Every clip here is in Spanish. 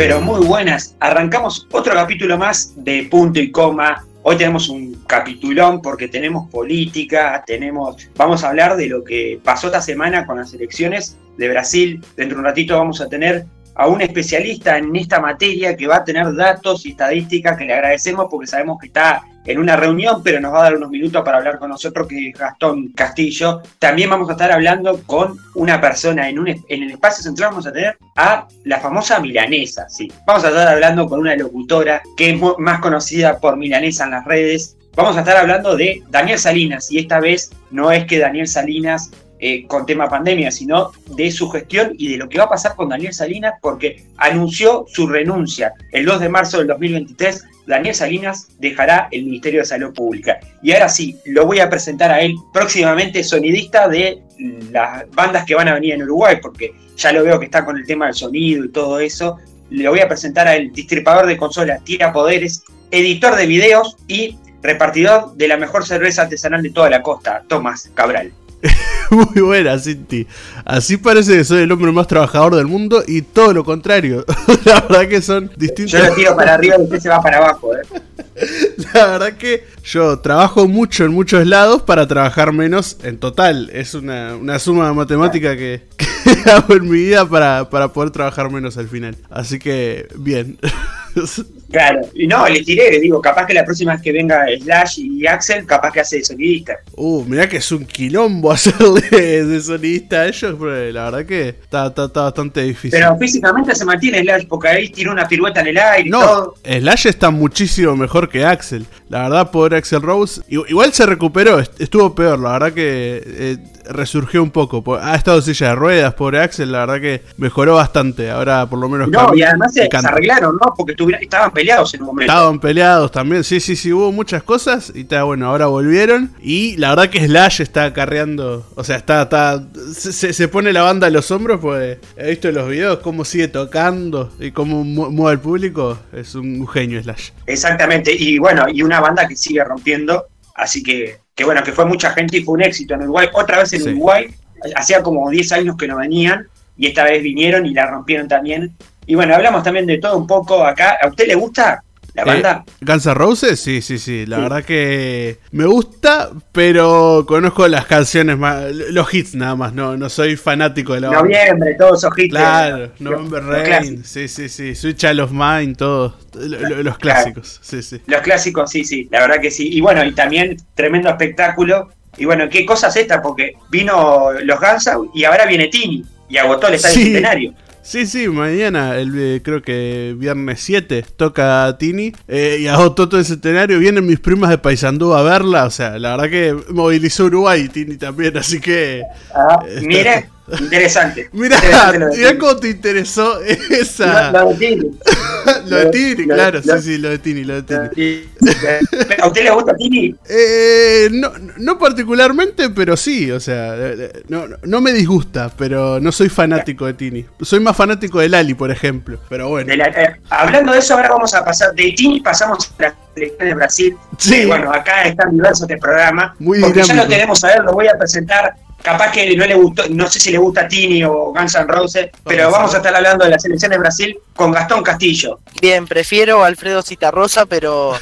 pero muy buenas. Arrancamos otro capítulo más de punto y coma. Hoy tenemos un capitulón porque tenemos política, tenemos, vamos a hablar de lo que pasó esta semana con las elecciones de Brasil. Dentro de un ratito vamos a tener a un especialista en esta materia que va a tener datos y estadísticas que le agradecemos porque sabemos que está en una reunión, pero nos va a dar unos minutos para hablar con nosotros, que es Gastón Castillo. También vamos a estar hablando con una persona en, un, en el espacio central, vamos a tener a la famosa milanesa, sí. Vamos a estar hablando con una locutora que es más conocida por milanesa en las redes. Vamos a estar hablando de Daniel Salinas y esta vez no es que Daniel Salinas eh, con tema pandemia, sino de su gestión y de lo que va a pasar con Daniel Salinas, porque anunció su renuncia el 2 de marzo del 2023. Daniel Salinas dejará el Ministerio de Salud Pública. Y ahora sí, lo voy a presentar a él próximamente sonidista de las bandas que van a venir en Uruguay, porque ya lo veo que está con el tema del sonido y todo eso. Le voy a presentar a él, distribuidor de consolas, tira poderes, editor de videos y repartidor de la mejor cerveza artesanal de toda la costa, Tomás Cabral. Muy buena, Cinti. Así parece que soy el hombre más trabajador del mundo y todo lo contrario. La verdad que son distintos. Yo lo tiro para arriba y usted se va para abajo, ¿eh? La verdad que yo trabajo mucho en muchos lados para trabajar menos en total. Es una, suma matemática que, que, hago en mi vida para, para poder trabajar menos al final. Así que, bien. Claro, y no, le tiré, le digo, capaz que la próxima vez que venga Slash y Axel, capaz que hace de sonidista. Uh, mirá que es un quilombo hacerle de sonidista a ellos, pero la verdad que está, está, bastante difícil. Pero físicamente se mantiene Slash, porque ahí tira una pirueta en el aire no, y todo. Slash está muchísimo mejor que Axel. La verdad, pobre Axel Rose. Igual se recuperó, estuvo peor, la verdad que eh, resurgió un poco. Ha estado silla de ruedas, pobre Axel, la verdad que mejoró bastante. Ahora por lo menos... No, y además se, arreglaron, ¿no? Porque estaban peleados en un momento. Estaban peleados también, sí, sí, sí, hubo muchas cosas y está bueno, ahora volvieron y la verdad que Slash está acarreando, o sea, está, está se, pone la banda a los hombros, pues he visto los videos cómo sigue tocando y cómo mueve el público, es un genio Slash. Exactamente, y bueno, y una banda que sigue rompiendo, así que, que bueno, que fue mucha gente y fue un éxito en Uruguay, otra vez en Uruguay, hacía como 10 años que no venían y esta vez vinieron y la rompieron también. Y bueno, hablamos también de todo un poco acá. ¿A usted le gusta la banda? Eh, Guns N' Roses, sí, sí, sí. La verdad que me gusta, pero conozco las canciones más, los hits nada más. No, no soy fanático de la banda. Noviembre, todos esos hits. Claro, November Rain, sí, sí, sí. Switch of of Mine, todos. Los clásicos, sí, sí. Los clásicos, sí, sí. La verdad que sí. Y bueno, y también tremendo espectáculo. Y bueno, ¿qué cosas estas? Porque vino los Guns y ahora viene Tini y agotó el estadio centenario. Sí, sí, mañana, el, eh, creo que viernes 7, toca Tini. Eh, y hago todo el centenario. Vienen mis primas de Paysandú a verla. O sea, la verdad que movilizó Uruguay Tini también. Así que. Ah, mire. Interesante. Mira, mira cómo te interesó esa. Lo, de Tini. lo de Tini, claro, sí, sí, lo de Tini, lo de Tini. ¿A usted le gusta Tini? Eh, no, no particularmente, pero sí, o sea, no, no me disgusta, pero no soy fanático de Tini. Soy más fanático de Lali, por ejemplo, pero bueno. Eh, hablando de eso, ahora vamos a pasar, de Tini pasamos a la selección de Brasil. Sí. bueno, acá está diverso este programa. Muy porque ya lo tenemos a ver, lo voy a presentar capaz que no le gustó, no sé si le gusta Tini o Guns N' Roses, pero vamos a estar hablando de la selección de Brasil con Gastón Castillo. Bien, prefiero a Alfredo Citarrosa, pero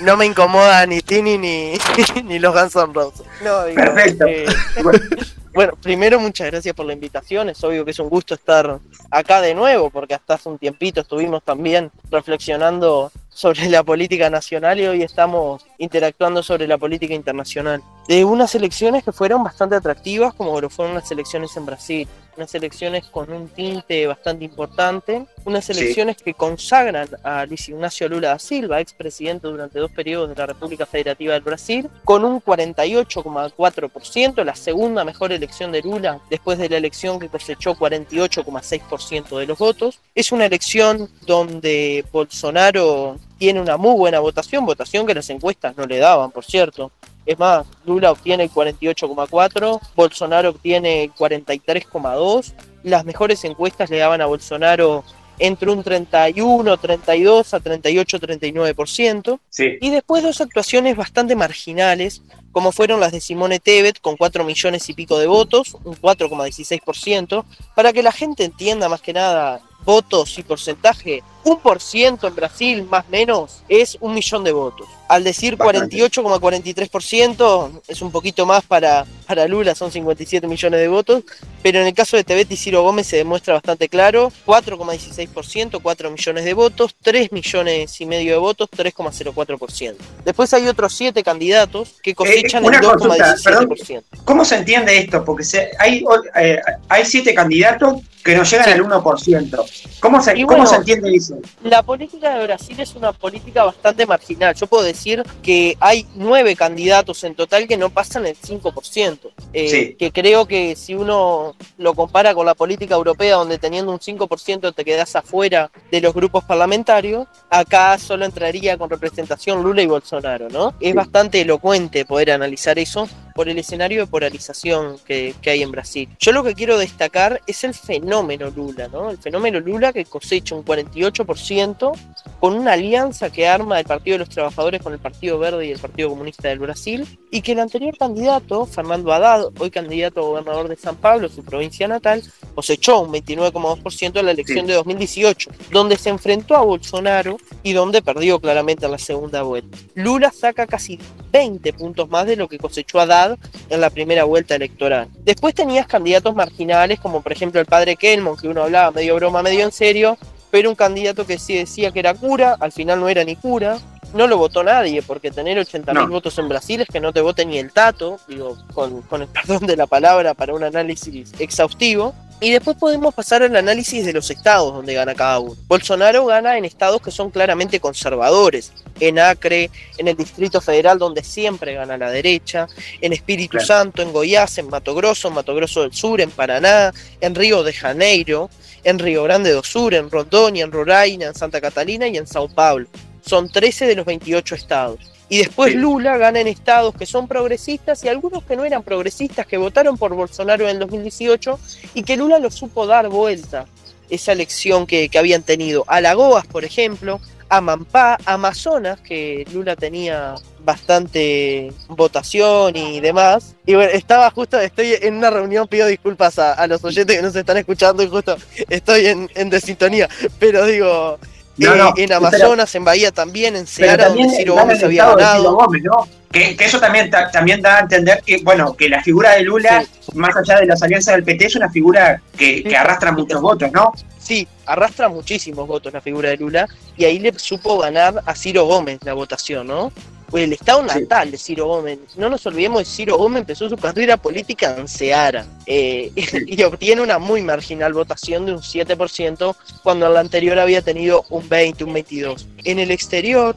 no me incomoda ni Tini ni, ni los Guns N' Roses. Perfecto. bueno, primero muchas gracias por la invitación, es obvio que es un gusto estar acá de nuevo, porque hasta hace un tiempito estuvimos también reflexionando sobre la política nacional y hoy estamos interactuando sobre la política internacional. De unas elecciones que fueron bastante atractivas, como lo fueron las elecciones en Brasil, unas elecciones con un tinte bastante importante, unas elecciones que consagran a Luis Ignacio Lula da Silva, expresidente durante dos periodos de la República Federativa del Brasil, con un 48,4%, la segunda mejor elección de Lula después de la elección que cosechó 48,6% de los votos. Es una elección donde Bolsonaro tiene una muy buena votación, votación que las encuestas no le daban, por cierto. Es más, Lula obtiene 48,4, Bolsonaro obtiene 43,2. Las mejores encuestas le daban a Bolsonaro entre un 31, 32 a 38, 39%. Sí. Y después dos actuaciones bastante marginales, como fueron las de Simone Tebet con 4 millones y pico de votos, un 4,16%, para que la gente entienda más que nada votos y porcentaje, un por ciento en Brasil más o menos es un millón de votos. Al decir 48,43% es un poquito más para, para Lula, son 57 millones de votos, pero en el caso de Tebet y Ciro Gómez se demuestra bastante claro, 4,16%, 4 millones de votos, 3 millones y medio de votos, 3,04%. Después hay otros 7 candidatos que cosechan El una consulta, 2,17%. ¿Cómo se entiende esto? Porque se- hay, eh, hay siete candidatos que no llegan Sí. al 1%. ¿Cómo se, Y ¿cómo bueno, se entiende eso? La política de Brasil es una política bastante marginal. Yo puedo decir que hay nueve candidatos en total que no pasan el 5%. Eh, Sí. Que creo que si uno lo compara con la política europea, donde teniendo un 5% te quedas afuera de los grupos parlamentarios, acá solo entraría con representación Lula y Bolsonaro, ¿no? Es Sí. bastante elocuente poder analizar eso por el escenario de polarización que, que hay en Brasil. Yo lo que quiero destacar es el fenómeno Lula, ¿no? El fenómeno Lula que cosecha un 48% con una alianza que arma el Partido de los Trabajadores con el Partido Verde y el Partido Comunista del Brasil, y que el anterior candidato, Fernando Haddad, hoy candidato a gobernador de San Pablo, su provincia natal, cosechó un 29,2% en la elección Sí. de 2018, donde se enfrentó a Bolsonaro y donde perdió claramente en la segunda vuelta. Lula saca casi 20 puntos más de lo que cosechó Haddad en la primera vuelta electoral. Después tenías candidatos marginales, como por ejemplo el padre Kelmon, que uno hablaba medio broma, medio en serio, pero un candidato que sí decía que era cura, al final no era ni cura. No lo votó nadie, porque tener 80.000 No. votos en Brasil es que no te vote ni el tato, digo, con, con el perdón de la palabra para un análisis exhaustivo. Y después podemos pasar al análisis de los estados donde gana cada uno. Bolsonaro gana en estados que son claramente conservadores. En Acre, en el Distrito Federal donde siempre gana la derecha, en Espíritu Claro. Santo, en Goiás, en Mato Grosso, en Mato Grosso del Sur, en Paraná, en Río de Janeiro, en Río Grande do Sur, en Rondônia, en Roraima, en Santa Catalina y en Sao Paulo. Son 13 de los 28 estados. Y después Sí. Lula gana en estados que son progresistas y algunos que no eran progresistas, que votaron por Bolsonaro en el 2018 y que Lula lo supo dar vuelta esa elección que, que habían tenido. Alagoas, por ejemplo, Amampá, Amazonas, que Lula tenía bastante votación y demás. Y bueno, estaba justo, estoy en una reunión, pido disculpas a, a los oyentes que nos están escuchando y justo estoy en, en desintonía, pero digo, No, eh, no, en pero- Amazonas, en Bahía también, en Pero Ceará, también donde Ciro Gómez había ganado. Gómez, ¿no? Que, que eso también, ta- también da a entender que, bueno, que la figura de Lula, más allá de las alianzas del PT, es una figura que, que arrastra muchos votos, ¿no? Sí, arrastra muchísimos votos la figura de Lula y ahí le supo ganar a Ciro Gómez la votación, ¿no? Pues el estado Sí. natal de Ciro Gómez, no nos olvidemos de Ciro Gómez empezó su carrera política en Ceará eh, y obtiene una muy marginal votación de un 7% cuando en la anterior había tenido un 20, un 22. En el exterior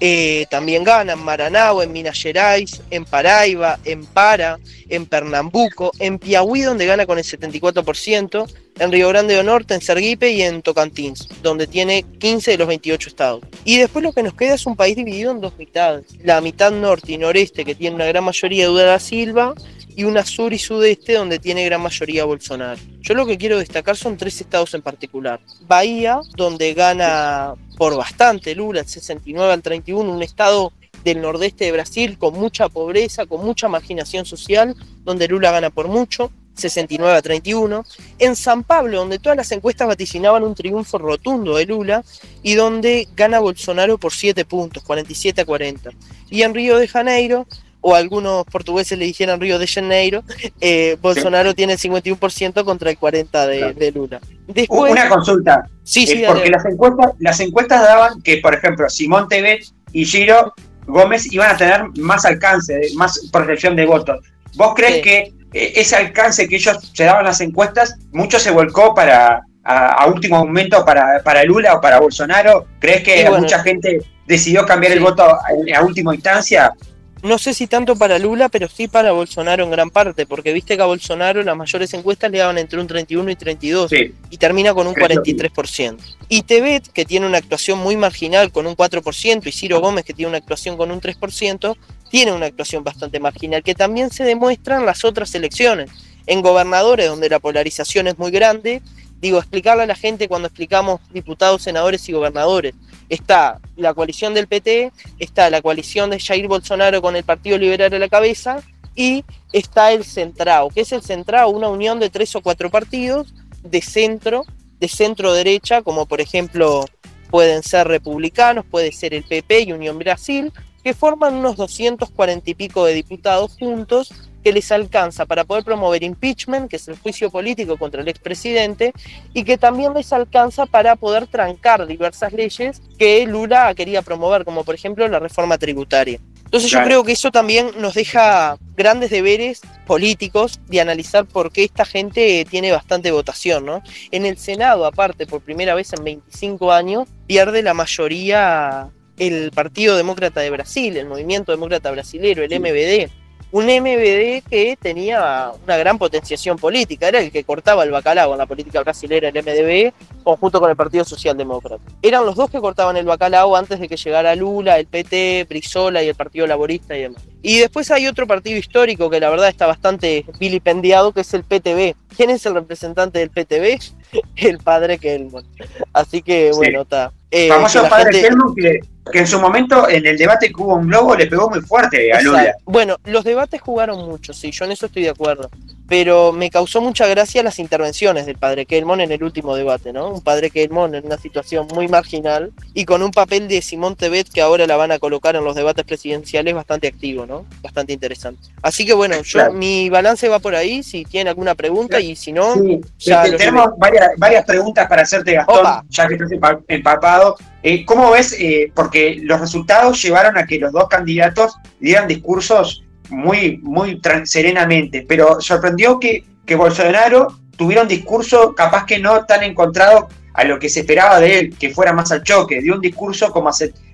eh, también gana en Maranao, en Minas Gerais, en Paraíba, en Para, en Pernambuco, en Piauí donde gana con el 74%, en Río Grande do Norte, en Sergipe y en Tocantins, donde tiene 15 de los 28 estados. Y después lo que nos queda es un país dividido en dos mitades. La mitad norte y noreste, que tiene una gran mayoría de Lula da Silva, y una sur y sudeste, donde tiene gran mayoría Bolsonaro. Yo lo que quiero destacar son tres estados en particular. Bahía, donde gana por bastante Lula, el 69 al 31, un estado del nordeste de Brasil con mucha pobreza, con mucha marginación social, donde Lula gana por mucho. 69 a 31, en San Pablo, donde todas las encuestas vaticinaban un triunfo rotundo de Lula y donde gana Bolsonaro por 7 puntos, 47 a 40. Y en Río de Janeiro, o algunos portugueses le dijeran Río de Janeiro, eh, Bolsonaro tiene el 51% contra el 40% de, Claro. de Lula. Después, Una consulta, sí, eh, sí, porque dale. las encuestas, las encuestas daban que, por ejemplo, Simón Tebet y Giro Gómez iban a tener más alcance, más proyección de votos. ¿Vos crees Sí. que eh, ese alcance que ellos se daban las encuestas, mucho se volcó para a, a último momento para, para Lula o para Bolsonaro? ¿Crees que bueno. mucha gente decidió cambiar el voto a, a última instancia? No sé si tanto para Lula, pero sí para Bolsonaro en gran parte, porque viste que a Bolsonaro las mayores encuestas le daban entre un 31 y 32 Sí. y termina con un Creció. 43%. Y Tebet, que tiene una actuación muy marginal con un 4%, y Ciro Gómez, que tiene una actuación con un 3%, tiene una actuación bastante marginal, que también se demuestra en las otras elecciones. En gobernadores, donde la polarización es muy grande, digo, explicarle a la gente cuando explicamos diputados, senadores y gobernadores. Está la coalición del PT, está la coalición de Jair Bolsonaro con el Partido Liberal a la cabeza y está el Centrao, que es el Centrao, una unión de tres o cuatro partidos de centro, de centro derecha, como por ejemplo pueden ser republicanos, puede ser el PP y Unión Brasil, que forman unos 240 y pico de diputados juntos que les alcanza para poder promover impeachment, que es el juicio político contra el expresidente, y que también les alcanza para poder trancar diversas leyes que Lula quería promover, como por ejemplo la reforma tributaria. Entonces yo creo que eso también nos deja grandes deberes políticos de analizar por qué esta gente tiene bastante votación, ¿no? En el Senado, aparte, por primera vez en 25 años, pierde la mayoría el Partido Demócrata de Brasil, el Movimiento Demócrata Brasilero, el MBD un MBD que tenía una gran potenciación política, era el que cortaba el bacalao en la política brasilera, el MDB, conjunto con el Partido Socialdemócrata. Eran los dos que cortaban el bacalao antes de que llegara Lula, el PT, Brizola y el Partido Laborista y demás. Y después hay otro partido histórico que la verdad está bastante vilipendiado, que es el PTB. ¿Quién es el representante del PTB? El padre Kelmon. Así que bueno, está. Eh, Famoso padre Kelmon que que en su momento en el debate que hubo un globo le pegó muy fuerte a Lula. Bueno, los debates jugaron mucho, sí, yo en eso estoy de acuerdo. Pero me causó mucha gracia las intervenciones del padre Kelmon en el último debate, ¿no? Un padre Kelmon en una situación muy marginal y con un papel de Simón Tebet que ahora la van a colocar en los debates presidenciales bastante activo, ¿no? Bastante interesante. Así que bueno, yo mi balance va por ahí, si tienen alguna pregunta y si no... ya tenemos varias, varias preguntas para hacerte, Gastón, ya que estás empapado. Eh, ¿Cómo ves? Eh, porque los resultados llevaron a que los dos candidatos dieran discursos muy, muy serenamente, pero sorprendió que, que Bolsonaro tuviera un discurso capaz que no tan encontrado a lo que se esperaba de él, que fuera más al choque, dio un discurso como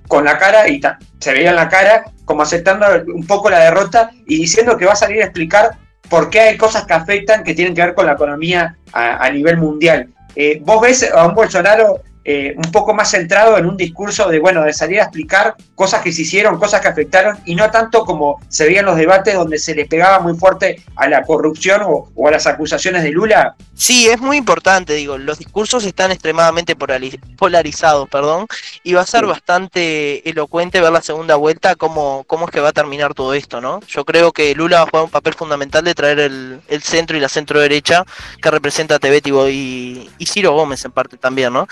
con la cara, y se veía en la cara, como aceptando un poco la derrota y diciendo que va a salir a explicar por qué hay cosas que afectan que tienen que ver con la economía a, nivel mundial. Eh, ¿Vos ves a un Bolsonaro eh, un poco más centrado en un discurso de, bueno, de salir a explicar cosas que se hicieron, cosas que afectaron, y no tanto como se veía en los debates donde se le pegaba muy fuerte a la corrupción o, a las acusaciones de Lula. Sí, es muy importante, digo, los discursos están extremadamente polarizados, perdón, y va a ser bastante elocuente ver la segunda vuelta cómo, cómo es que va a terminar todo esto, ¿no? Yo creo que Lula va a jugar un papel fundamental de traer el, centro y la centro derecha que representa a Tebet y, y Ciro Gómez en parte también, ¿no?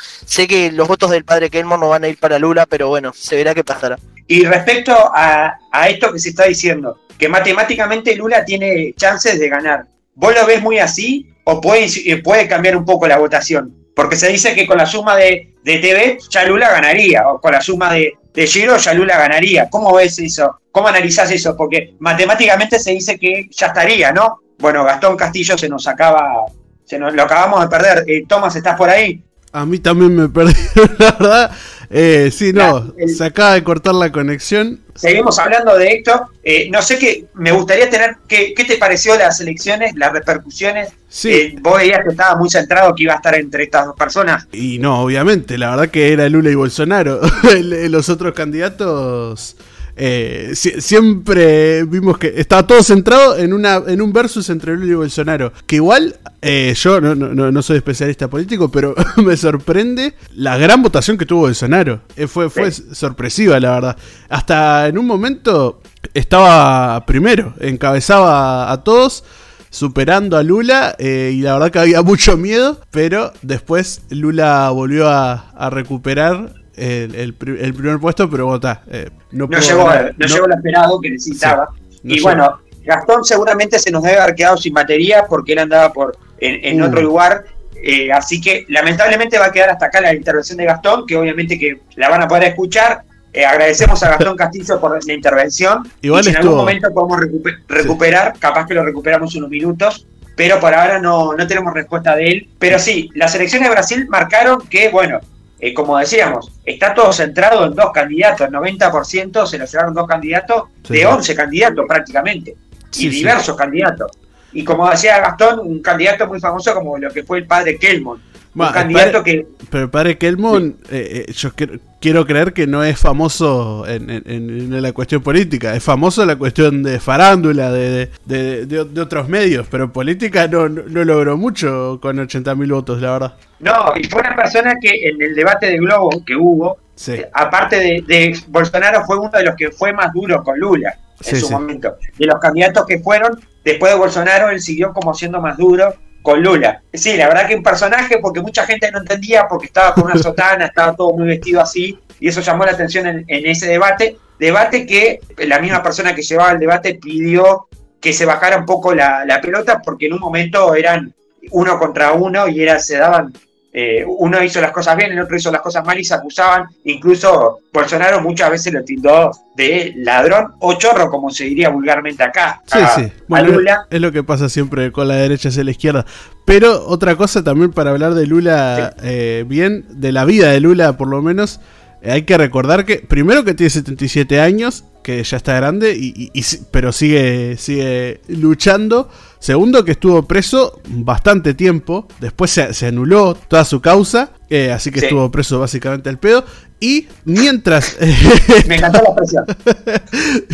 Que los votos del padre Kelmore no van a ir para Lula, pero bueno, se verá qué pasará. Y respecto a, esto que se está diciendo, que matemáticamente Lula tiene chances de ganar, ¿vos lo ves muy así o puede, eh, puede cambiar un poco la votación? Porque se dice que con la suma de, de TV ya Lula ganaría, o con la suma de, de Giro ya Lula ganaría. ¿Cómo ves eso? ¿Cómo analizás eso? Porque matemáticamente se dice que ya estaría, ¿no? Bueno, Gastón Castillo se nos acaba, se nos lo acabamos de perder. Eh, Tomás, ¿estás por ahí? A mí también me perdí, la verdad. Eh, sí, no, se acaba de cortar la conexión. Seguimos hablando de esto. Eh, no sé qué, me gustaría tener, ¿qué, ¿qué te pareció las elecciones, las repercusiones? Sí. Eh, vos veías que estaba muy centrado que iba a estar entre estas dos personas. Y no, obviamente, la verdad que era Lula y Bolsonaro. Los otros candidatos eh, siempre vimos que estaba todo centrado en, una, en un versus entre Lula y Bolsonaro. Que igual, eh, yo no, no, soy especialista político, pero me sorprende la gran votación que tuvo Bolsonaro. Eh, fue, fue sorpresiva, la verdad. Hasta en un momento estaba primero, encabezaba a todos superando a Lula y la verdad que había mucho miedo, pero después Lula volvió a, a recuperar el, primer puesto, pero vota. Eh, no, llegó, no, llegó lo esperado que necesitaba. y bueno, Gastón seguramente se nos debe haber quedado sin batería porque él andaba por en, otro uh. lugar. Eh, así que lamentablemente va a quedar hasta acá la intervención de Gastón, que obviamente que la van a poder escuchar. Eh, agradecemos a Gastón Castillo por la intervención. Igual y si en algún momento podemos recuperar, capaz que lo recuperamos unos minutos, pero por ahora no, no tenemos respuesta de él. Pero sí, las elecciones de Brasil marcaron que, bueno, eh, como decíamos, está todo centrado en dos candidatos, el 90% se lo llevaron dos candidatos, de 11 candidatos prácticamente, y diversos candidatos. Y como decía Gastón, un candidato muy famoso como lo que fue el padre Kelmon, un candidato que... Pero el padre Kelmon, eh, eh, yo quiero, creer que no es famoso en, la cuestión política, es famoso en la cuestión de farándula, de, de, otros medios, pero en política no, no, logró mucho con 80.000 votos, la verdad. No, y fue una persona que en el debate de Globo que hubo, aparte de, Bolsonaro, fue uno de los que fue más duro con Lula en su momento. De los candidatos que fueron, después de Bolsonaro, él siguió como siendo más duro con Lula. Sí, la verdad que un personaje, porque mucha gente no entendía, porque estaba con una sotana, estaba todo muy vestido así, y eso llamó la atención en, ese debate. Debate que la misma persona que llevaba el debate pidió que se bajara un poco la, la pelota, porque en un momento eran uno contra uno y era, se daban eh, uno hizo las cosas bien, el otro hizo las cosas mal y se acusaban. Incluso Bolsonaro muchas veces lo tildó de ladrón o chorro, como se diría vulgarmente acá. Sí, sí. Es lo que pasa siempre con la derecha hacia la izquierda. Pero otra cosa también para hablar de Lula eh, bien, de la vida de Lula por lo menos, eh, hay que recordar que, primero que tiene 77 años, que ya está grande, y, pero sigue, sigue luchando. Segundo, que estuvo preso bastante tiempo. Después se, anuló toda su causa. Eh, así que estuvo preso básicamente al pedo. Y mientras. Me encantó la presión.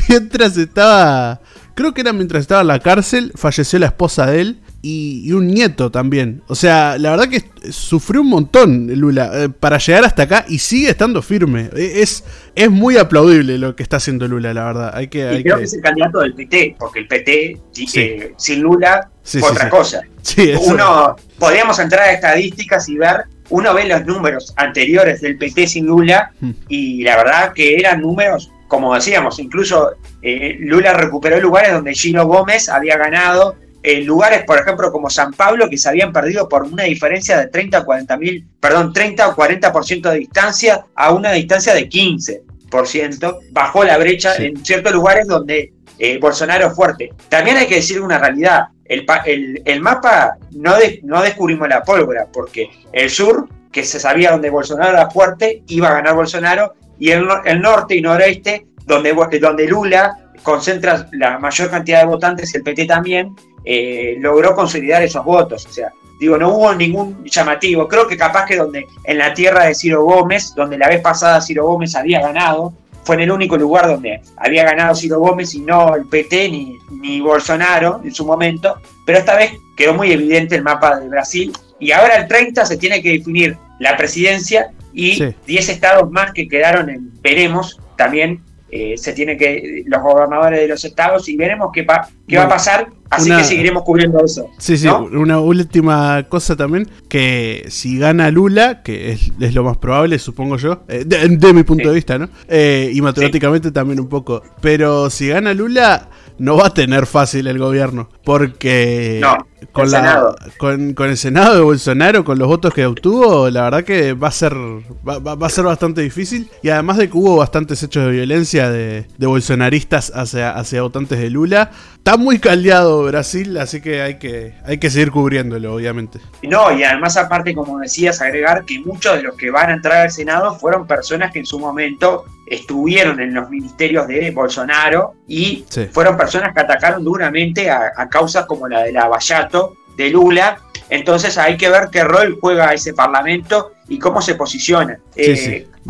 mientras estaba. Creo que era mientras estaba en la cárcel. Falleció la esposa de él y, un nieto también. O sea, la verdad que sufrió un montón Lula eh, para llegar hasta acá y sigue estando firme. E, es, es muy aplaudible lo que está haciendo Lula, la verdad. Hay que, y creo que... es el candidato del PT, porque el PT eh, sin Lula fue otra cosa. Uno, podríamos entrar a estadísticas y ver, uno ve los números anteriores del PT sin Lula hmm. y la verdad que eran números como decíamos, incluso eh, Lula recuperó lugares donde Gino Gómez había ganado en lugares, por ejemplo, como San Pablo, que se habían perdido por una diferencia de 30 a 40 mil, perdón, 30 o 40% de distancia a una distancia de 15%, bajó la brecha en ciertos lugares donde eh, Bolsonaro es fuerte. También hay que decir una realidad, el, el, mapa no, no descubrimos la pólvora, porque el sur, que se sabía donde Bolsonaro era fuerte, iba a ganar Bolsonaro, y el, el norte y noreste, donde, donde Lula concentra la mayor cantidad de votantes el PT también, eh, logró consolidar esos votos. O sea, digo, no hubo ningún llamativo. Creo que capaz que donde en la tierra de Ciro Gómez, donde la vez pasada Ciro Gómez había ganado, fue en el único lugar donde había ganado Ciro Gómez y no el PT ni, ni Bolsonaro en su momento. Pero esta vez quedó muy evidente el mapa de Brasil. Y ahora el 30 se tiene que definir la presidencia y 10 estados más que quedaron en veremos también eh, se tiene que los gobernadores de los estados y veremos qué, qué va a pasar así que seguiremos cubriendo eso sí sí una última cosa también que si gana Lula que es, lo más probable supongo yo eh, de, mi punto de vista no eh, y matemáticamente también un poco pero si gana Lula no va a tener fácil el gobierno. Porque con, el la, con, con, el Senado de Bolsonaro, con los votos que obtuvo, la verdad que va a ser, va, a ser bastante difícil. Y además de que hubo bastantes hechos de violencia de, de bolsonaristas hacia, hacia votantes de Lula, está muy caldeado Brasil, así que hay que, hay que seguir cubriéndolo, obviamente. No, y además aparte, como decías, agregar que muchos de los que van a entrar al Senado fueron personas que en su momento estuvieron en los ministerios de Bolsonaro y fueron personas que atacaron duramente a, causas como la de la De Lula. Entonces hay que ver qué rol juega ese parlamento y cómo se posiciona.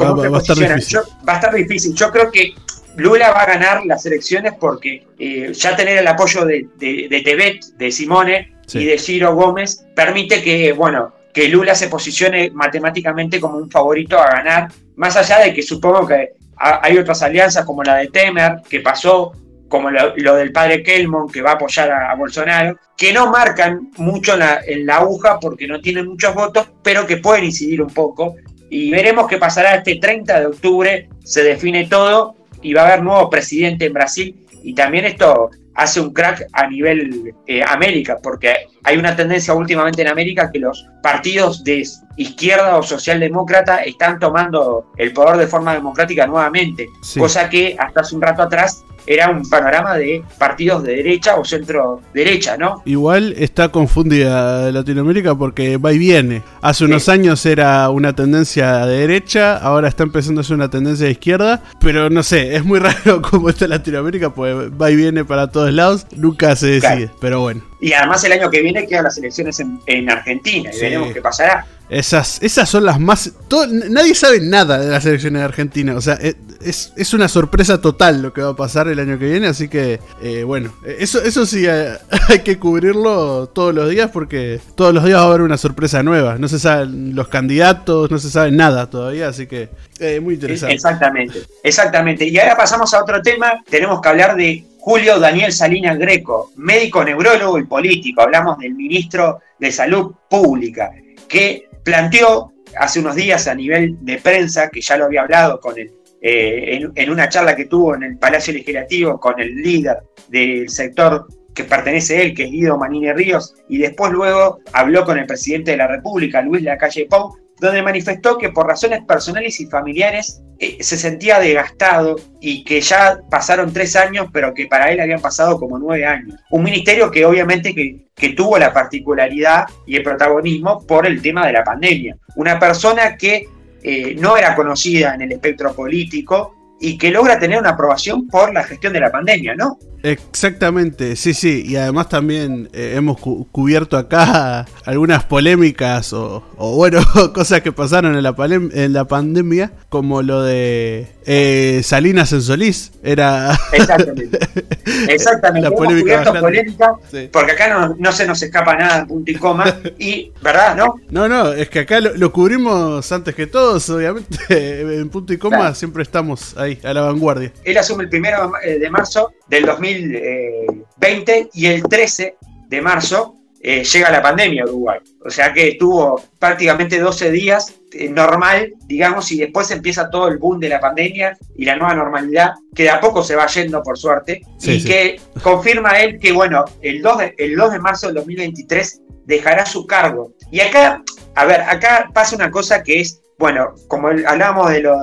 Va, a estar difícil. Yo creo que Lula va a ganar las elecciones porque eh, ya tener el apoyo de, de, Tebet, de Simone y de Ciro Gómez permite que, bueno, que Lula se posicione matemáticamente como un favorito a ganar, más allá de que supongo que hay otras alianzas como la de Temer, que pasó, como lo, del padre Kelmon, que va a apoyar a, Bolsonaro, que no marcan mucho en la, en la, aguja porque no tienen muchos votos, pero que pueden incidir un poco. Y veremos qué pasará este 30 de octubre, se define todo y va a haber nuevo presidente en Brasil. Y también esto hace un crack a nivel eh, América, porque hay una tendencia últimamente en América que los partidos de izquierda o socialdemócrata están tomando el poder de forma democrática nuevamente, cosa que hasta hace un rato atrás era un panorama de partidos de derecha o centro derecha, ¿no? Igual está confundida Latinoamérica porque va y viene. Hace unos años era una tendencia de derecha, ahora está empezando a ser una tendencia de izquierda, pero no sé, es muy raro cómo está Latinoamérica, pues va y viene para todos lados, nunca se decide, pero bueno. Y además el año que viene quedan las elecciones en, Argentina y veremos qué pasará. Esas, esas son las más. nadie sabe nada de las elecciones de Argentina. O sea, es, es, una sorpresa total lo que va a pasar el año que viene. Así que, eh, bueno, eso, eso sí hay que cubrirlo todos los días porque todos los días va a haber una sorpresa nueva. No se saben los candidatos, no se sabe nada todavía. Así que, eh, muy interesante. Exactamente, exactamente. Y ahora pasamos a otro tema. Tenemos que hablar de Julio Daniel Salinas Greco, médico neurólogo y político. Hablamos del ministro de Salud Pública, que planteó hace unos días a nivel de prensa, que ya lo había hablado con el, eh, en, una charla que tuvo en el Palacio Legislativo con el líder del sector que pertenece a él, que es Guido Manini Ríos, y después luego habló con el presidente de la República, Luis Lacalle Pou, donde manifestó que por razones personales y familiares eh, se sentía desgastado y que ya pasaron tres años, pero que para él habían pasado como nueve años. Un ministerio que obviamente que, tuvo la particularidad y el protagonismo por el tema de la pandemia. Una persona que eh, no era conocida en el espectro político y que logra tener una aprobación por la gestión de la pandemia, ¿no? Exactamente, sí, sí, y además también eh, hemos cubierto acá algunas polémicas o, bueno, cosas que pasaron en la, en la pandemia, como lo de eh, Salinas en Solís, era... Exactamente, exactamente, la polémica, polémica porque acá no, se nos escapa nada punto y coma, y, ¿verdad, no? No, no, es que acá lo, cubrimos antes que todos, obviamente, en punto y coma siempre estamos ahí, a la vanguardia. Él asume el primero de marzo del 2020 y el 13 de marzo eh, llega la pandemia a Uruguay. O sea que estuvo prácticamente 12 días eh, normal, digamos, y después empieza todo el boom de la pandemia y la nueva normalidad, que de a poco se va yendo, por suerte, y que confirma él que, bueno, el 2, de, el 2 de marzo del 2023 dejará su cargo. Y acá, a ver, acá pasa una cosa que es, bueno, como hablábamos de los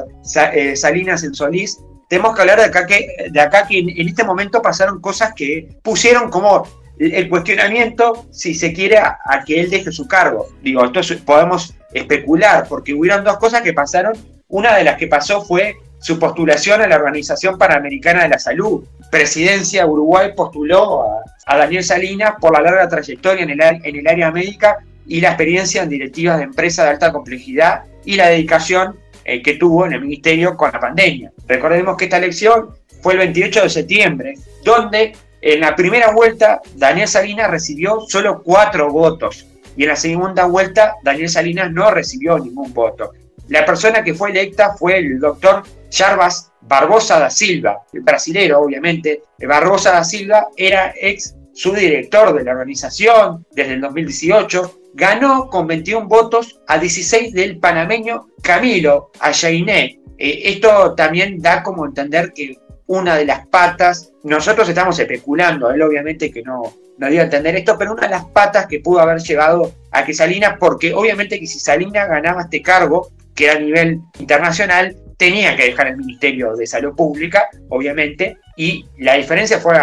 eh, Salinas en Solís, tenemos que hablar de acá que, de acá que en, este momento pasaron cosas que pusieron como el cuestionamiento, si se quiere, a, que él deje su cargo. Digo, esto podemos especular, porque hubieron dos cosas que pasaron. Una de las que pasó fue su postulación a la Organización Panamericana de la Salud. Presidencia Uruguay postuló a, Daniel Salinas por la larga trayectoria en el, en el área médica y la experiencia en directivas de empresas de alta complejidad y la dedicación eh, que tuvo en el ministerio con la pandemia. Recordemos que esta elección fue el 28 de septiembre, donde en la primera vuelta Daniel Salinas recibió solo cuatro votos y en la segunda vuelta Daniel Salinas no recibió ningún voto. La persona que fue electa fue el doctor Jarbas Barbosa da Silva, el brasilero obviamente. Barbosa da Silva era ex subdirector de la organización desde el 2018 ganó con 21 votos a 16 del panameño Camilo Ayainé. Eh, esto también da como entender que una de las patas, nosotros estamos especulando, él obviamente que no, no dio a entender esto, pero una de las patas que pudo haber llevado a que Salinas, porque obviamente que si Salinas ganaba este cargo, que era a nivel internacional, tenía que dejar el Ministerio de Salud Pública, obviamente, y la diferencia fue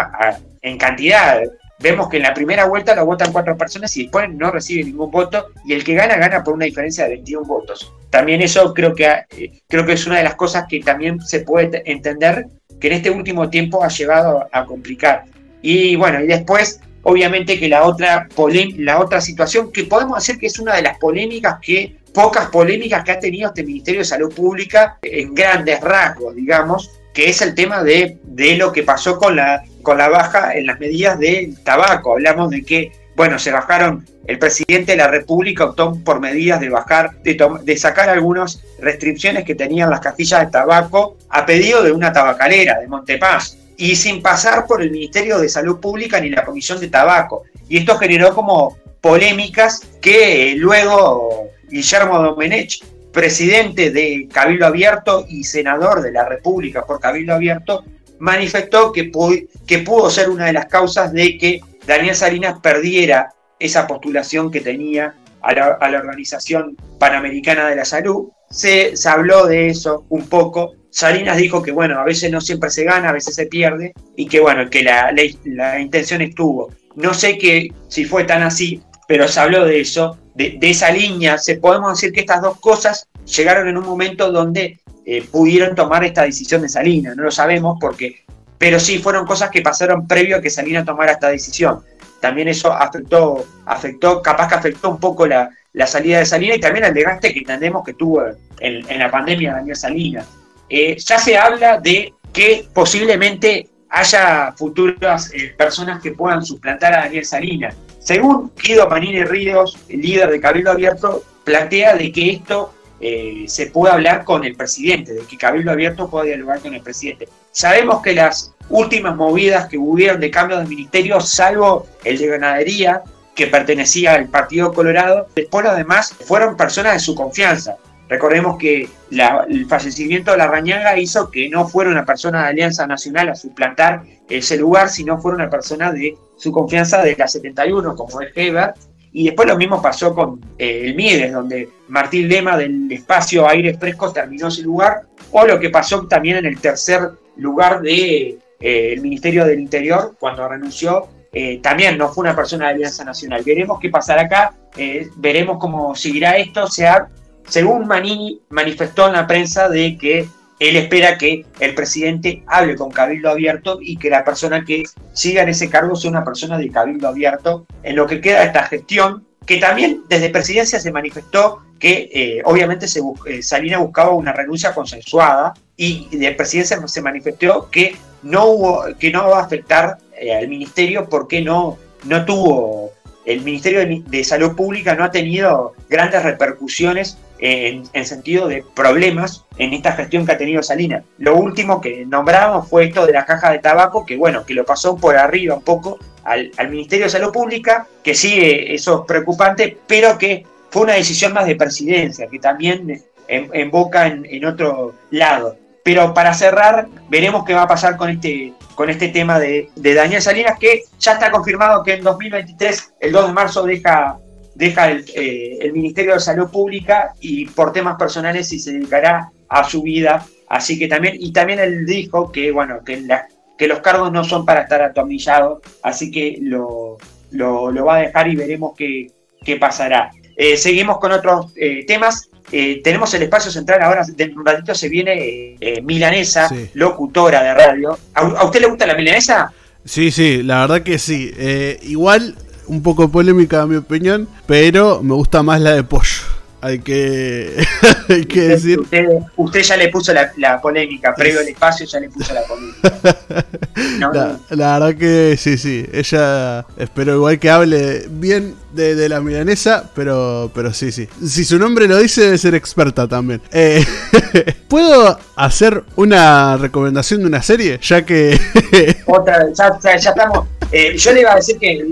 en cantidad, Vemos que en la primera vuelta lo votan cuatro personas y después no recibe ningún voto y el que gana gana por una diferencia de 21 votos. También eso creo que, eh, creo que es una de las cosas que también se puede entender que en este último tiempo ha llevado a complicar. Y bueno, y después obviamente que la otra, la otra situación que podemos decir que es una de las polémicas que, pocas polémicas que ha tenido este Ministerio de Salud Pública en grandes rasgos, digamos, que es el tema de, de lo que pasó con la con la baja en las medidas del tabaco. Hablamos de que, bueno, se bajaron, el presidente de la República optó por medidas de bajar, de, sacar algunas restricciones que tenían las casillas de tabaco a pedido de una tabacalera de Montepaz y sin pasar por el Ministerio de Salud Pública ni la Comisión de Tabaco. Y esto generó como polémicas que luego Guillermo Domenech, presidente de Cabildo Abierto y senador de la República por Cabildo Abierto, manifestó que, pudo ser una de las causas de que Daniel Salinas perdiera esa postulación que tenía a la, Organización Panamericana de la Salud. Se, habló de eso un poco. Salinas dijo que, bueno, a veces no siempre se gana, a veces se pierde, y que, bueno, que la, la, intención estuvo. No sé que, si fue tan así, pero se habló de eso, de, esa línea. Se, podemos decir que estas dos cosas llegaron en un momento donde eh, pudieron tomar esta decisión de Salina, no lo sabemos porque, pero sí fueron cosas que pasaron previo a que Salina tomara esta decisión. También eso afectó, afectó, capaz que afectó un poco la, la salida de Salinas y también el desgaste que entendemos que tuvo en, la pandemia Daniel Salinas. Eh, ya se habla de que posiblemente haya futuras eh, personas que puedan suplantar a Daniel Salinas. Según Guido Panini Ríos, líder de Cabildo Abierto, plantea de que esto eh, se puede hablar con el presidente, de que Cabildo Abierto puede dialogar con el presidente. Sabemos que las últimas movidas que hubieron de cambio de ministerio, salvo el de ganadería, que pertenecía al Partido Colorado, después los demás fueron personas de su confianza. Recordemos que el fallecimiento de la Rañaga hizo que no fuera una persona de Alianza Nacional a suplantar ese lugar, sino fuera una persona de su confianza de la 71, como es Heber. Y después lo mismo pasó con eh, el Miedes, donde Martín Lema del espacio Aires Frescos terminó ese lugar, o lo que pasó también en el tercer lugar del de, eh, Ministerio del Interior, cuando renunció eh, también no fue una persona de Alianza Nacional. Veremos qué pasará acá, eh, veremos cómo seguirá esto. sea, según Manini manifestó en la prensa de que él espera que el presidente hable con Cabildo Abierto y que la persona que siga en ese cargo sea una persona de Cabildo Abierto en lo que queda de esta gestión, que también desde presidencia se manifestó que eh, obviamente se, Salina buscaba una renuncia consensuada y de presidencia se manifestó que no, hubo, que no va a afectar eh, al ministerio porque no, no tuvo, el Ministerio de, Salud Pública no ha tenido grandes repercusiones en, sentido de problemas en esta gestión que ha tenido Salinas. Lo último que nombramos fue esto de la caja de tabaco, que bueno, que lo pasó por arriba un poco al, Ministerio de Salud Pública, que sí, eso es preocupante, pero que fue una decisión más de presidencia, que también emboca en, en otro lado. Pero para cerrar, veremos qué va a pasar con este, con este tema de, Daniel Salinas, que ya está confirmado que en 2023, el 2 de marzo, deja, deja eh, el, Ministerio de Salud Pública y por temas personales y se dedicará a su vida. Así que también, y también él dijo que, bueno, que, que los cargos no son para estar atomillados, así que lo, lo, va a dejar y veremos qué, qué pasará. Eh, seguimos con otros eh, temas. Tenemos el espacio central ahora, de un ratito se viene Milanesa, locutora de radio. ¿A, usted le gusta la Milanesa? Sí, sí, la verdad que sí. Eh, igual, un poco polémica a mi opinión, pero me gusta más la de pollo hay que, hay que decir. Usted, ya le puso la, polémica, previo al espacio ya le puso la polémica. la, verdad que sí, sí. Ella espero igual que hable bien de, la milanesa, pero, pero sí, sí. Si su nombre lo dice, debe ser experta también. Eh, ¿Puedo hacer una recomendación de una serie? Ya que. Otra, ya, ya estamos eh, yo le iba a decir que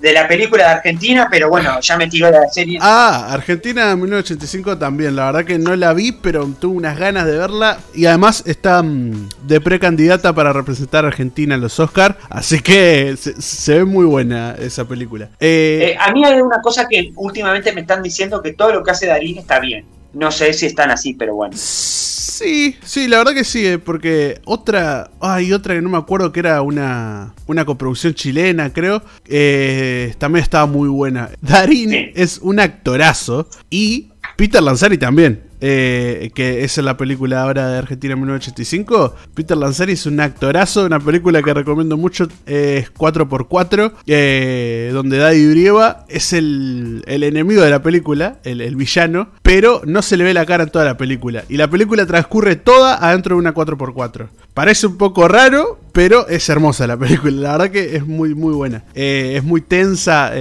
de, la película de Argentina, pero bueno, ya me tiró la serie. Ah, Argentina 1985 también. La verdad que no la vi, pero tuve unas ganas de verla. Y además está mm, de precandidata para representar a Argentina en los Oscars. Así que se, ve muy buena esa película. Eh, eh, a mí hay una cosa que últimamente me están diciendo que todo lo que hace Darín está bien. No sé si están así, pero bueno. Sí, sí, la verdad que sí, eh, porque otra, hay otra que no me acuerdo que era una, una coproducción chilena, creo, eh, también estaba muy buena. Darín es un actorazo y Peter Lanzari también. Eh, que es la película ahora de Argentina 1985. Peter Lanzari es un actorazo, una película que recomiendo mucho, es 4x4, eh, donde Daddy Brieva es el, enemigo de la película, el, villano, pero no se le ve la cara en toda la película. Y la película transcurre toda adentro de una 4x4. Parece un poco raro, pero es hermosa la película, la verdad que es muy, muy buena. Eh, es muy tensa.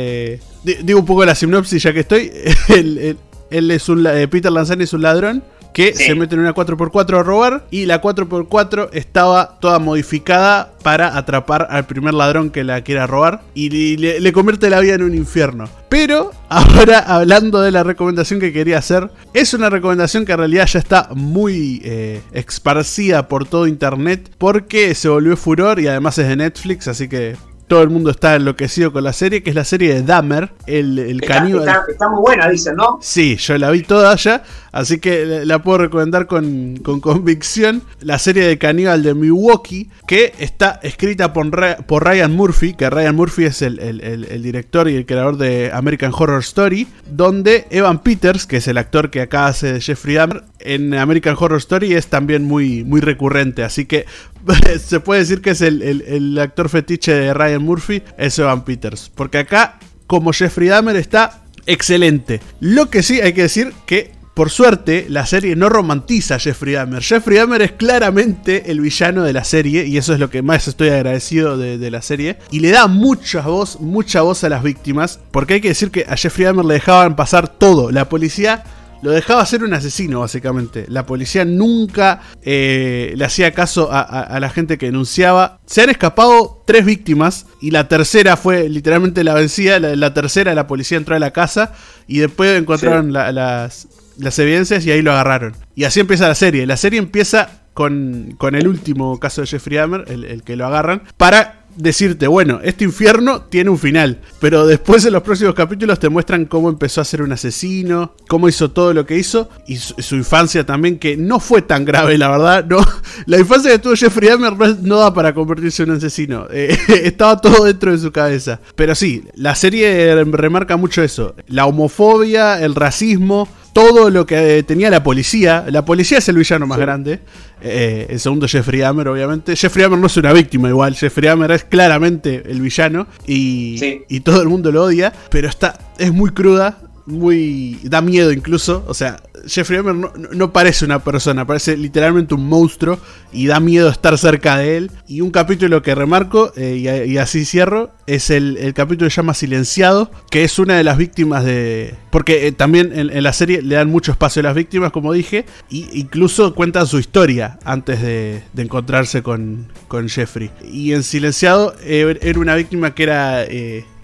digo un poco la sinopsis ya que estoy. el, él es un, eh, Peter Lanzani es un ladrón que se mete en una 4x4 a robar y la 4x4 estaba toda modificada para atrapar al primer ladrón que la quiera robar y le, convierte la vida en un infierno. Pero ahora hablando de la recomendación que quería hacer, es una recomendación que en realidad ya está muy eh, esparcida por todo internet porque se volvió furor y además es de Netflix, así que todo el mundo está enloquecido con la serie, que es la serie de Dahmer, el, el caníbal. Está, muy buena, dicen, ¿no? Sí, yo la vi toda ya, así que la puedo recomendar con, convicción. La serie de caníbal de Milwaukee, que está escrita por, por Ryan Murphy, que Ryan Murphy es el, el, director y el creador de American Horror Story, donde Evan Peters, que es el actor que acá hace de Jeffrey Dahmer, en American Horror Story es también muy, muy recurrente, así que se puede decir que es el, actor fetiche de Ryan Murphy, es Evan Peters. Porque acá, como Jeffrey Dahmer está excelente. Lo que sí hay que decir que por suerte, la serie no romantiza a Jeffrey Dahmer. Jeffrey Dahmer es claramente el villano de la serie y eso es lo que más estoy agradecido de, la serie. Y le da mucha voz, mucha voz a las víctimas, porque hay que decir que a Jeffrey Dahmer le dejaban pasar todo. La policía lo dejaba ser un asesino, básicamente. La policía nunca eh, le hacía caso a, la gente que denunciaba. Se han escapado tres víctimas y la tercera fue literalmente la vencida. La, tercera, la policía entró a la casa y después encontraron las, las evidencias y ahí lo agarraron. Y así empieza la serie. La serie empieza con, con el último caso de Jeffrey Dahmer, el, que lo agarran, para decirte, bueno, este infierno tiene un final, pero después en los próximos capítulos te muestran cómo empezó a ser un asesino, cómo hizo todo lo que hizo y su, infancia también, que no fue tan grave, la verdad. No, la infancia que tuvo Jeffrey Dahmer no, da para convertirse en un asesino, eh, estaba todo dentro de su cabeza. Pero sí, la serie remarca mucho eso, la homofobia, el racismo, todo lo que tenía la policía. La policía es el villano más grande. Eh, el segundo Jeffrey Dahmer, obviamente. Jeffrey Dahmer no es una víctima igual. Jeffrey Dahmer es claramente el villano. Y, y todo el mundo lo odia. Pero está, es muy cruda muy. da miedo incluso. O sea, Jeffrey Dahmer no, parece una persona, parece literalmente un monstruo y da miedo estar cerca de él. Y un capítulo que remarco, eh, y, así cierro, es el, capítulo que se llama Silenciado, que es una de las víctimas de. Porque eh, también en, la serie le dan mucho espacio a las víctimas, como dije, e incluso cuentan su historia antes de, encontrarse con, con, Jeffrey. Y en Silenciado eh, era una víctima que era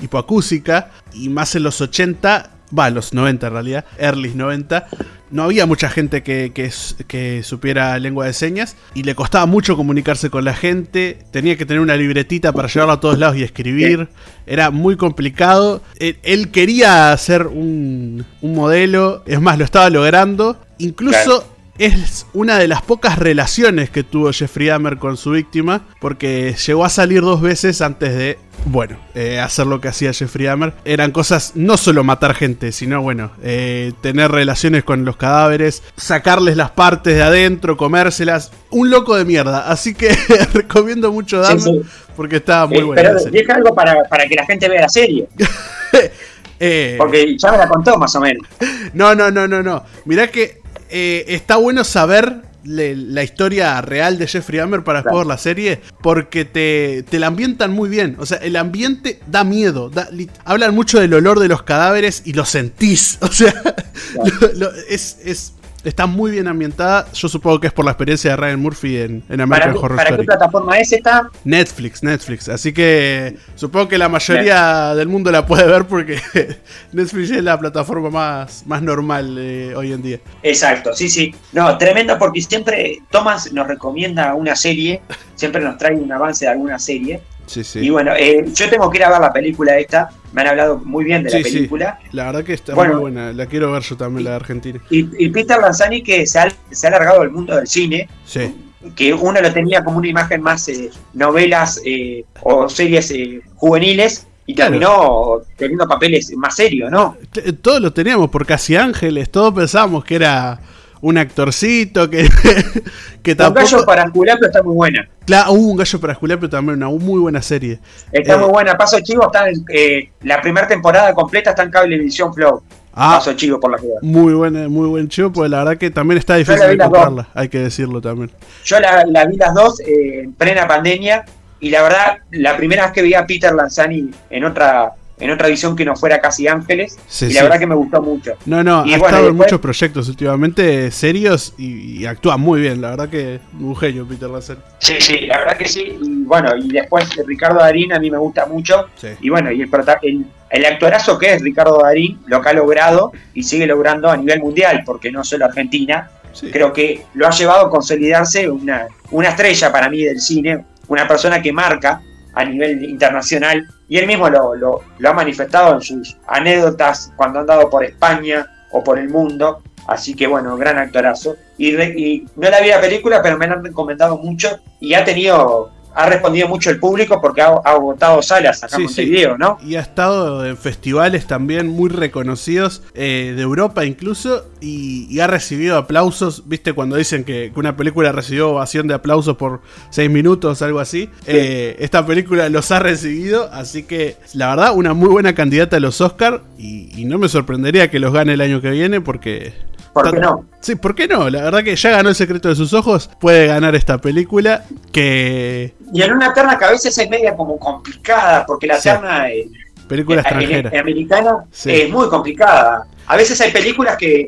hipoacúsica y más en los 80 va, los 90 en realidad, early 90, no había mucha gente que, que, supiera lengua de señas y le costaba mucho comunicarse con la gente, tenía que tener una libretita para llevarla a todos lados y escribir, era muy complicado, él, quería hacer un, un, modelo, es más, lo estaba logrando, incluso... Es una de las pocas relaciones que tuvo Jeffrey Dahmer con su víctima, porque llegó a salir dos veces antes de bueno, eh, hacer lo que hacía Jeffrey Dahmer. Eran cosas, no solo matar gente, sino, bueno, eh, tener relaciones con los cadáveres, sacarles las partes de adentro, comérselas. Un loco de mierda. Así que recomiendo mucho Dahmer porque estaba muy eh, bueno. Pero deja algo para, que la gente vea la serie. porque ya me la contó más o menos. No, no, no, no, no. Mirá que está bueno saber la historia real de Jeffrey Dahmer para jugar la serie porque te, te, la ambientan muy bien. O sea, el ambiente da miedo. hablan mucho del olor de los cadáveres y lo sentís. O sea, es, es, Está muy bien ambientada. Yo supongo que es por la experiencia de Ryan Murphy en, en American Horror ¿Para qué plataforma es esta? Netflix, Netflix. Así que supongo que la mayoría del mundo la puede ver porque Netflix es la plataforma más, más normal eh, hoy en día. Exacto, sí, sí. No, tremendo porque siempre Thomas nos recomienda una serie, siempre nos trae un avance de alguna serie. Y bueno, eh, yo tengo que ir a ver la película esta. Me han hablado muy bien de la película. La verdad que está muy buena. La quiero ver yo también, la de Argentina. Y, Peter Lanzani que se ha, se ha alargado al mundo del cine. Que uno lo tenía como una imagen más eh, novelas eh, o series juveniles y terminó teniendo papeles más serios, ¿no? Todos lo teníamos por Casi Ángeles, todos pensábamos que era un actorcito que, que tampoco... Un gallo para Esculapio está muy buena. Claro, uh, un gallo para Esculapio también, una muy buena serie. Está eh, muy buena. Paso Chivo está en, eh, la primera temporada completa está en Cablevisión Flow. Ah, Paso Chivo por la ciudad. Muy buen, muy buen chivo, pues la verdad que también está difícil encontrarla, hay que decirlo también. Yo la, la vi las dos eh, en plena pandemia y la verdad, la primera vez que vi a Peter Lanzani en otra en otra edición que no fuera casi Ángeles. y la verdad que me gustó mucho. No, no, ha estado en muchos proyectos últimamente serios y, actúa muy bien. La verdad que un genio Peter Lanzani. Sí, sí, la verdad que sí. Y bueno, y después Ricardo Darín a mí me gusta mucho. Y bueno, y el, el, el actorazo que es Ricardo Darín lo que ha logrado y sigue logrando a nivel mundial, porque no solo Argentina. Creo que lo ha llevado a consolidarse una, una estrella para mí del cine, una persona que marca a nivel internacional y él mismo lo, lo, ha manifestado en sus anécdotas cuando ha andado por España o por el mundo. Así que bueno, gran actorazo. Y, no la vi la película, pero me la han recomendado mucho y ha tenido ha respondido mucho el público porque ha, agotado salas acá en Montevideo, ¿no? Y ha estado en festivales también muy reconocidos eh, de Europa incluso y, ha recibido aplausos, viste cuando dicen que, una película recibió ovación de aplausos por seis minutos, algo así. Eh, esta película los ha recibido, así que la verdad una muy buena candidata a los Oscar y, y no me sorprendería que los gane el año que viene porque ¿Por qué no? Sí, ¿por qué no? La verdad que ya ganó El secreto de sus ojos, puede ganar esta película que... Y en una terna que a veces es media como complicada, porque la terna... Eh, película extranjera. americana es muy complicada. A veces hay películas que,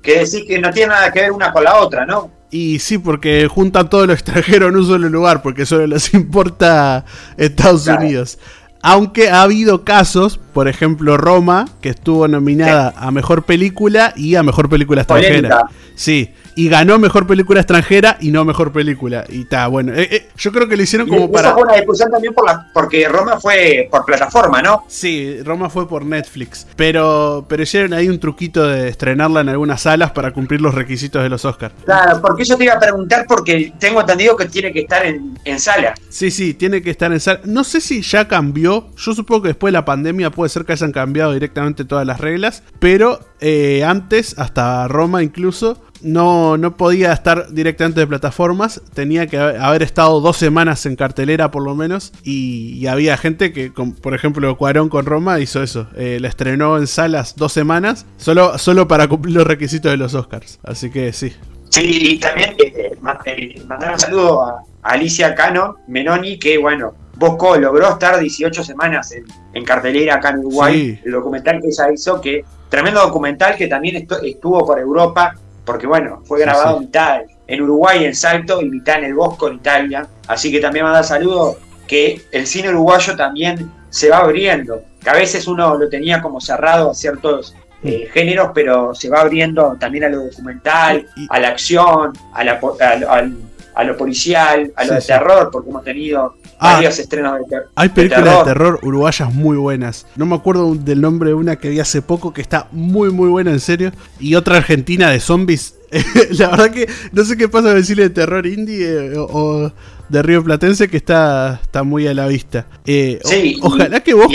que decir que no tienen nada que ver una con la otra, ¿no? Y sí, porque juntan todo lo extranjero en un solo lugar, porque solo les importa Estados Unidos. Aunque ha habido casos, por ejemplo Roma, que estuvo nominada a Mejor Película y a Mejor Película Extranjera. Sí, y ganó mejor película extranjera y no mejor película. Y está, bueno. Eh, eh, yo creo que lo hicieron como para. fue una discusión también por la, porque Roma fue por plataforma, ¿no? Sí, Roma fue por Netflix. Pero, pero hicieron ahí un truquito de estrenarla en algunas salas para cumplir los requisitos de los Oscars. Claro, porque yo te iba a preguntar porque tengo entendido que tiene que estar en, en sala. Sí, sí, tiene que estar en sala. No sé si ya cambió. Yo supongo que después de la pandemia puede ser que hayan cambiado directamente todas las reglas. Pero eh, antes, hasta Roma incluso no, no podía estar directamente de plataformas, tenía que haber estado dos semanas en cartelera por lo menos, y, había gente que, por ejemplo, Cuarón con Roma hizo eso, eh, la estrenó en salas dos semanas, solo, solo para cumplir los requisitos de los Oscars, así que sí. Sí, y también eh, eh, mandar un saludo a Alicia Cano Menoni, que bueno, Bosco logró estar 18 semanas en, cartelera acá en Uruguay, el documental que ella hizo, que tremendo documental que también estuvo por Europa, porque bueno, fue grabado mitad en Uruguay, en Salto, y mitad en el Bosco, en Italia. Así que también manda saludo que el cine uruguayo también se va abriendo, que a veces uno lo tenía como cerrado a ciertos eh, géneros, pero se va abriendo también a lo documental, a la acción, a, la, a, lo policial, a lo de terror, porque hemos tenido Ah, varios estrenos de, terror. Hay películas de terror. uruguayas muy buenas. No me acuerdo del nombre de una que vi hace poco que está muy muy buena en serio. Y otra argentina de zombies. la verdad que no sé qué pasa con el de terror indie eh, o, de Río Platense que está, está muy a la vista. Eh, sí, ojalá que vos...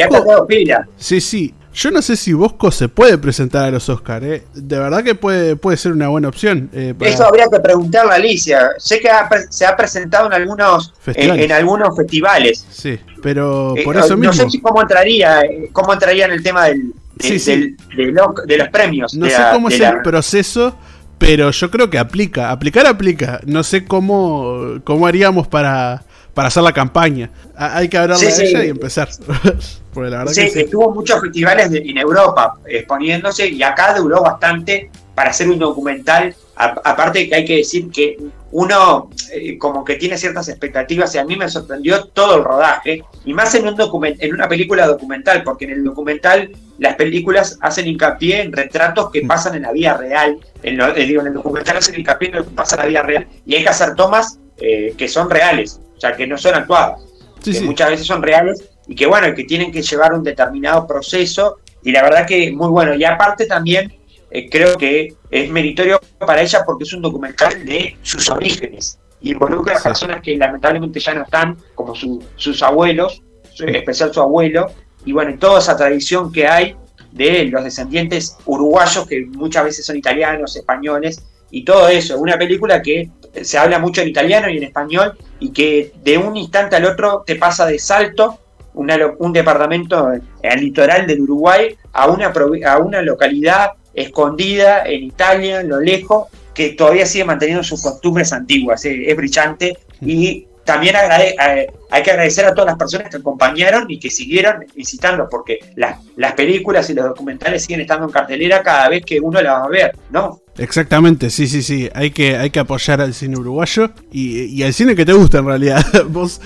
Sí, sí. Yo no sé si Bosco se puede presentar a los Oscars, ¿eh? De verdad que puede, puede ser una buena opción. Eh, Eso habría que preguntarle a Alicia. Sé que se ha presentado en algunos, en, algunos festivales. Sí, pero eh, por eso mismo. No sé cómo entraría, cómo entraría en el tema del, de, los premios. No sé cómo es el proceso, pero yo creo que aplica. Aplicar aplica. No sé cómo, cómo haríamos para para hacer la campaña. Hay que hablarle a ella y empezar. sí, estuvo muchos festivales en Europa exponiéndose y acá duró bastante para hacer un documental. aparte que hay que decir que uno eh, como que tiene ciertas expectativas y a mí me sorprendió todo el rodaje y más en un document en una película documental porque en el documental las películas hacen hincapié en retratos que pasan en la vida real en, eh, digo, en el documental hacen hincapié en lo que pasa en la vida real y hay que hacer tomas eh, que son reales sea, que no son actuadas, que muchas veces son reales y que bueno, que tienen que llevar un determinado proceso y la verdad que muy bueno. Y aparte también eh, creo que es meritorio para ella porque es un documental de sus orígenes y involucra a personas que lamentablemente ya no están, como sus abuelos, en especial su abuelo, y bueno, toda esa tradición que hay de los descendientes uruguayos que muchas veces son italianos, españoles, y todo eso. Una película que se habla mucho en italiano y en español y que de un instante al otro te pasa de salto un departamento al litoral del Uruguay a una, a una localidad escondida en Italia, en lo lejos, que todavía sigue manteniendo sus costumbres antiguas. Es brillante y también hay que agradecer a todas las personas que acompañaron y que siguieron visitando, porque las películas y los documentales siguen estando en cartelera cada vez que uno la va a ver, ¿no? Exactamente, sí, sí, sí. Hay que, hay que apoyar al cine uruguayo y, al cine que te gusta en realidad. Vos,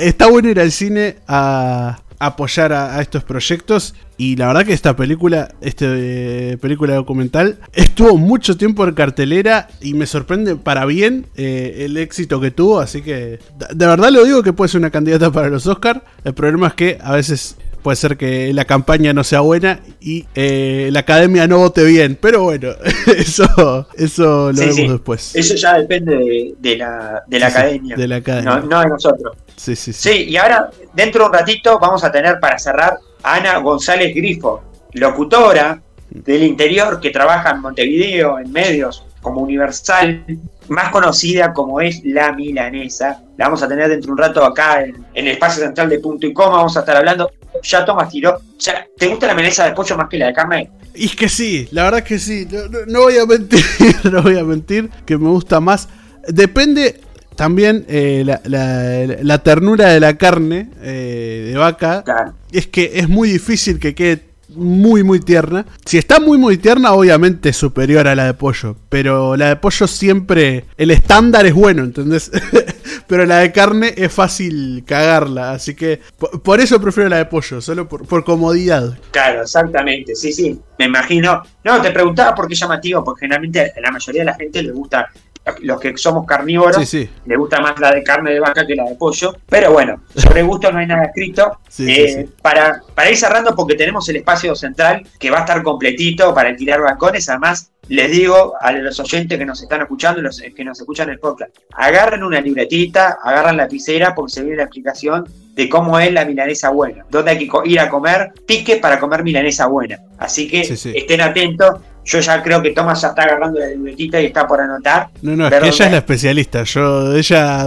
está bueno ir al cine a apoyar a, estos proyectos y la verdad que esta película, este eh, película documental, estuvo mucho tiempo en cartelera y me sorprende para bien eh, el éxito que tuvo, así que de verdad lo digo que puede ser una candidata para los Oscars. El problema es que a veces puede ser que la campaña no sea buena y eh, la academia no vote bien. Pero bueno, eso, eso lo Sí, vemos sí. después. Eso ya depende de, de la, de la Sí, academia, de la academia. No, no de nosotros. Sí, sí, sí. Sí, y ahora, dentro de un ratito, vamos a tener para cerrar a Ana González Grifo, locutora del interior que trabaja en Montevideo, en medios como Universal, más conocida como es La Milanesa. La vamos a tener dentro de un rato acá en, en el espacio central de Punto y Coma. Vamos a estar hablando. Ya Tomás tiró. Ya, ¿Te gusta la milanesa de pollo más que la de carne? Y es que sí, la verdad que sí. No, no- no voy a mentir, no voy a mentir que me gusta más. Depende también eh, la, la- la ternura de la carne eh, de vaca. Claro. Es que es muy difícil que quede muy muy tierna. Si está muy muy tierna, obviamente es superior a la de pollo. Pero la de pollo siempre. El estándar es bueno, ¿entendés? pero la de carne es fácil cagarla. Así que por, eso prefiero la de pollo, solo por, por comodidad. Claro, exactamente, sí, sí, me imagino. No, te preguntaba por qué llamativo, porque generalmente a la mayoría de la gente le gusta, los que somos carnívoros, Sí, sí. le gusta más la de carne de vaca que la de pollo. Pero bueno, sobre gusto no hay nada escrito. Sí, Eh. Para, para ir cerrando, porque tenemos el espacio central que va a estar completito para alquilar balcones. Además, les digo a los oyentes que nos están escuchando, los que nos escuchan en el podcast, agarren una libretita, agarran la lapicera, porque se viene la explicación de cómo es la milanesa buena, dónde hay que ir a comer, pique para comer milanesa buena. Así que estén atentos. Yo ya creo que Tomás ya está agarrando la libretita y está por anotar. No, no, es que ella es la especialista. Yo, ella,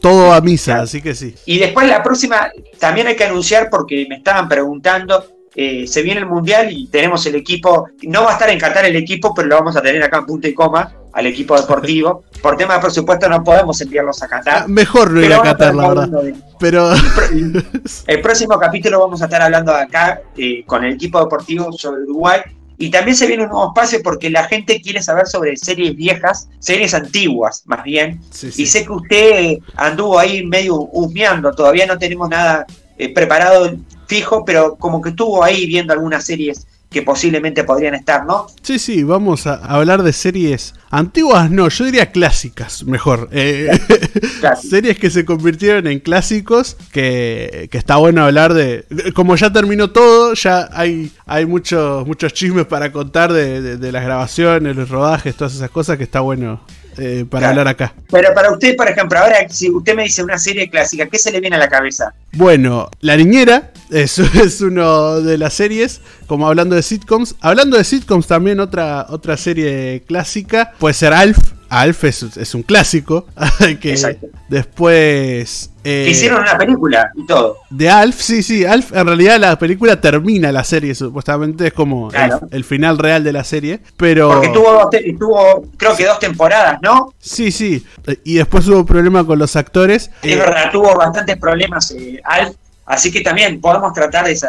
todo a misa, Claro. así que sí. Y después la próxima, también hay que anunciar porque me estaban preguntando, eh, se viene el Mundial y tenemos el equipo, no va a estar en Qatar el equipo, pero lo vamos a tener acá en punto y coma, al equipo deportivo. Por tema de presupuesto no podemos enviarlos a Ah, Qatar. Mejor no ir a Qatar, la verdad. de- Pero El próximo capítulo vamos a estar hablando acá eh, con el equipo deportivo sobre Uruguay. Y también se viene un nuevo espacio porque la gente quiere saber sobre series viejas, series antiguas, más bien. sí, sí. Y sé que usted anduvo ahí medio husmeando, todavía no tenemos nada eh, preparado fijo, pero como que estuvo ahí viendo algunas series que posiblemente podrían estar, ¿no? Sí, sí, vamos a hablar de series antiguas, no, yo diría clásicas, mejor. Eh, series que se convirtieron en clásicos, que, que está bueno hablar de... Como ya terminó todo, ya hay, hay muchos, muchos chismes para contar de, de- de las grabaciones, los rodajes, todas esas cosas que está bueno eh, para Claro. hablar acá. Pero para usted, por ejemplo, ahora si usted me dice una serie clásica, ¿qué se le viene a la cabeza? Bueno, La Niñera es, es uno de las series, como hablando de sitcoms. Hablando de sitcoms, también otra, otra serie clásica puede ser Alf. Alf es, es un clásico. que Exacto. después. eh, Que hicieron una película y todo. de Alf, sí, sí, Alf, en realidad la película termina la serie, supuestamente es como el- Claro. el, final real de la serie, pero... Porque tuvo, dos tuvo, creo que dos temporadas, ¿no? Sí, sí, y después hubo problema con los actores. Es eh, verdad, tuvo bastantes problemas eh, Alf, así que también podemos tratar esa,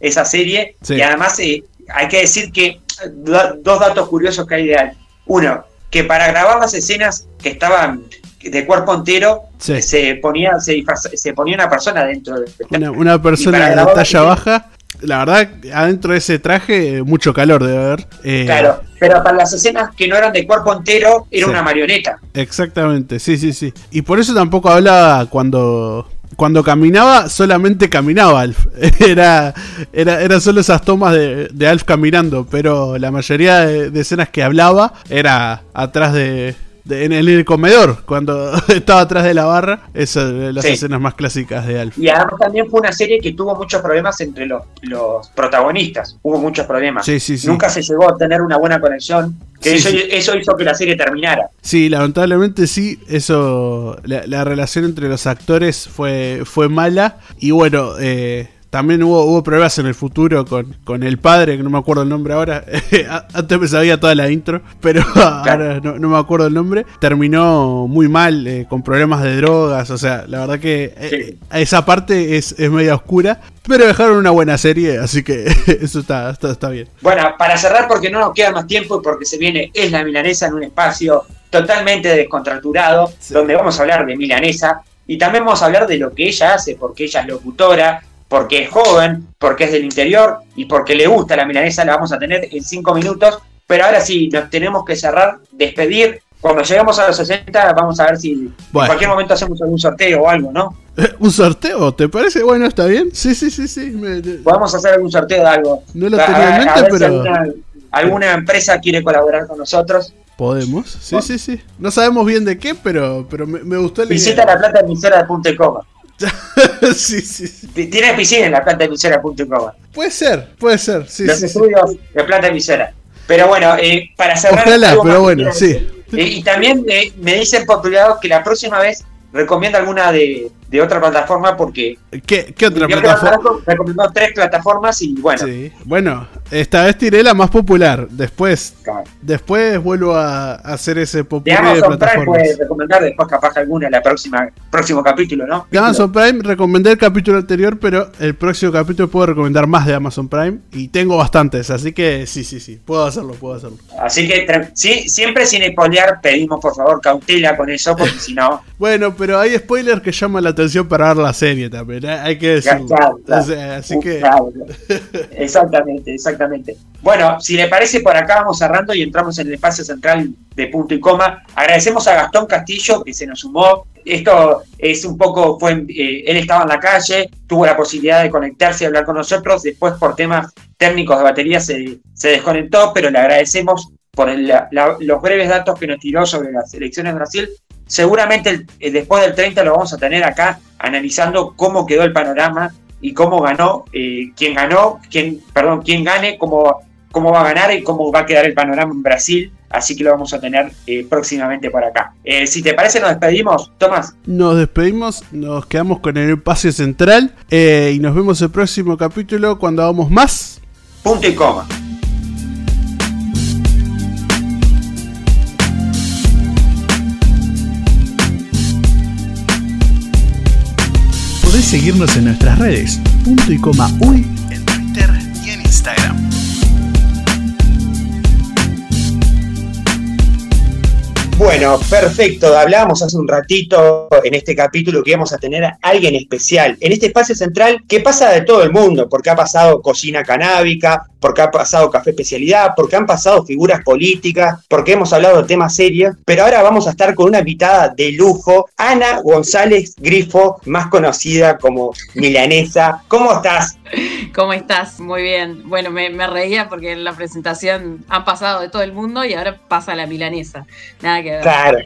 esa serie. Sí. Y además hay que decir que dos datos curiosos que hay de Alf. Uno, que para grabar las escenas que estaban de cuerpo entero, Sí. se ponía se, se ponía una persona dentro del una, una persona de grabar talla la- baja. La verdad, adentro de ese traje, eh, mucho calor debe haber. Eh, Claro, pero para las escenas que no eran de cuerpo entero, era Sí. una marioneta. Exactamente, sí, sí, sí. Y por eso tampoco hablaba cuando. Cuando caminaba, solamente caminaba Alf. Era, era, eran solo esas tomas de, de Alf caminando. Pero la mayoría de, de escenas que hablaba era atrás de. De- en, el, comedor, cuando estaba atrás de la barra. Esas son las Sí. escenas más clásicas de Alf. Y además también fue una serie que tuvo muchos problemas entre los, los protagonistas. Hubo muchos problemas. Sí, sí, sí. Nunca se llegó a tener una buena conexión. Que eso, hizo que la serie terminara. Sí, lamentablemente sí, eso, la, la relación entre los actores fue, fue mala y bueno, eh, también hubo, hubo problemas en el futuro con, con el padre, que no me acuerdo el nombre ahora, antes me sabía toda la intro, pero ahora no, no me acuerdo el nombre, terminó muy mal, eh, con problemas de drogas, o sea, la verdad que eh, Sí. esa parte es, es media oscura, pero dejaron una buena serie, así que eso está, está, está bien. Bueno, para cerrar, porque no nos queda más tiempo y porque se viene Es la Milanesa en un espacio totalmente descontracturado, Sí. donde vamos a hablar de Milanesa y también vamos a hablar de lo que ella hace, porque ella es locutora, porque es joven, porque es del interior y porque le gusta la Milanesa, la vamos a tener en cinco minutos. Pero ahora sí, nos tenemos que cerrar, despedir cuando lleguemos a los 60 vamos a ver si en cualquier momento hacemos algún sorteo o algo, ¿no? ¿Un sorteo? ¿Te parece? Bueno, está bien. Sí, sí, sí, sí. Podemos hacer algún sorteo de algo. No lo tenía en mente, pero... alguna, empresa quiere colaborar con nosotros. Podemos, sí, sí, sí. No sabemos bien de qué, pero, pero me, gustó el Visita la planta emisora de Punta Coma. sí, sí, sí. Tiene piscina en la planta de Coma. Puede ser, puede ser. Sí, Los estudios de planta emisora. Pero bueno, eh, para cerrar. Ojalá, pero bueno, sí. y también eh, me dicen por privado que la próxima vez recomienda alguna de, de otra plataforma porque. ¿Qué, qué otra plataforma? Recomendó tres plataformas y bueno. Sí. Bueno, esta vez tiré la más popular. Después después vuelvo a hacer ese popular de Amazon Prime puede recomendar después capaz alguna en el próximo capítulo, ¿no? De Amazon Prime recomendé el capítulo anterior, pero el próximo capítulo puedo recomendar más de Amazon Prime y tengo bastantes, así que sí, sí, sí, puedo hacerlo, puedo hacerlo. Así que sí, siempre sin spoilear pedimos por favor cautela con eso porque si no... bueno, pero hay spoilers que llaman la atención para ver la serie también, ¿eh? hay que decirlo. así que... Exactamente, exactamente. Bueno, si le parece, por acá vamos cerrando y entramos en el espacio central de punto y coma. Agradecemos a Gastón Castillo que se nos sumó. Esto es un poco, fue, eh, él estaba en la calle, tuvo la posibilidad de conectarse y hablar con nosotros. Después, por temas técnicos de batería, se, se desconectó, pero le agradecemos por los breves datos que nos tiró sobre las elecciones de Brasil Seguramente eh, después del 30 lo vamos a tener acá analizando cómo quedó el panorama y cómo ganó, eh, quién ganó, quién, perdón, quién gane, cómo, cómo va a ganar y cómo va a quedar el panorama en Brasil. Así que lo vamos a tener eh, próximamente por acá. si te parece, nos despedimos, Tomás. Nos despedimos, nos quedamos con el espacio central y nos vemos el próximo capítulo cuando hagamos más. Punto y coma. Podés seguirnos en nuestras redes, punto y coma uy, en Twitter y en Instagram. Bueno, perfecto. Hablábamos hace un ratito en este capítulo que íbamos a tener a alguien especial en este espacio central que pasa de todo el mundo, porque ha pasado cocina canábica, porque ha pasado café especialidad, porque han pasado figuras políticas, porque hemos hablado de temas serios, pero ahora vamos a estar con una invitada de lujo, Ana González Grifo, más conocida como Milanesa. ¿Cómo estás? ¿Cómo estás? Muy bien. Bueno, me, reía porque en la presentación han pasado de todo el mundo y ahora pasa la milanesa. Nada que Claro,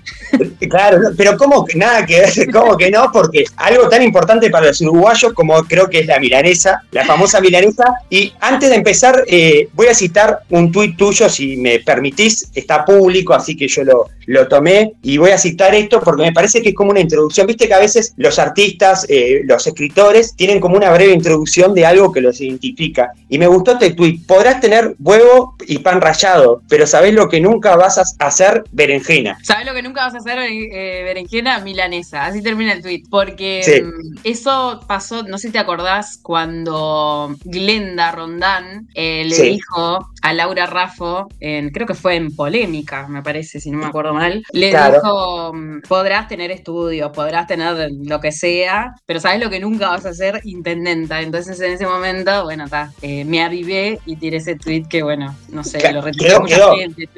claro, pero ¿cómo que nada que ver? ¿Cómo que no? Porque algo tan importante para los uruguayos como creo que es la milanesa, la famosa milanesa. Y antes de empezar, eh, voy a citar un tuit tuyo, si me permitís, está público, así que yo lo, tomé y voy a citar esto porque me parece que es como una introducción. Viste que a veces los artistas, eh, los escritores, tienen como una breve introducción de algo que los identifica. Y me gustó este tweet. Podrás tener huevo y pan rallado, pero sabés lo que nunca vas a hacer berenjena. ¿Sabés lo que nunca vas a hacer eh, berenjena? Milanesa. Así termina el tweet. Porque mm, eso pasó, no sé si te acordás, cuando Glenda Rondán eh, le dijo a Laura Raffo, en, creo que fue en Polémica, me parece, si no me acuerdo le dijo, podrás tener estudios, podrás tener lo que sea, pero sabes lo que nunca vas a ser intendenta. Entonces en ese momento, bueno, está, eh, me avivé y tiré ese tweet que, bueno, no sé, lo retuiteó mucha gente,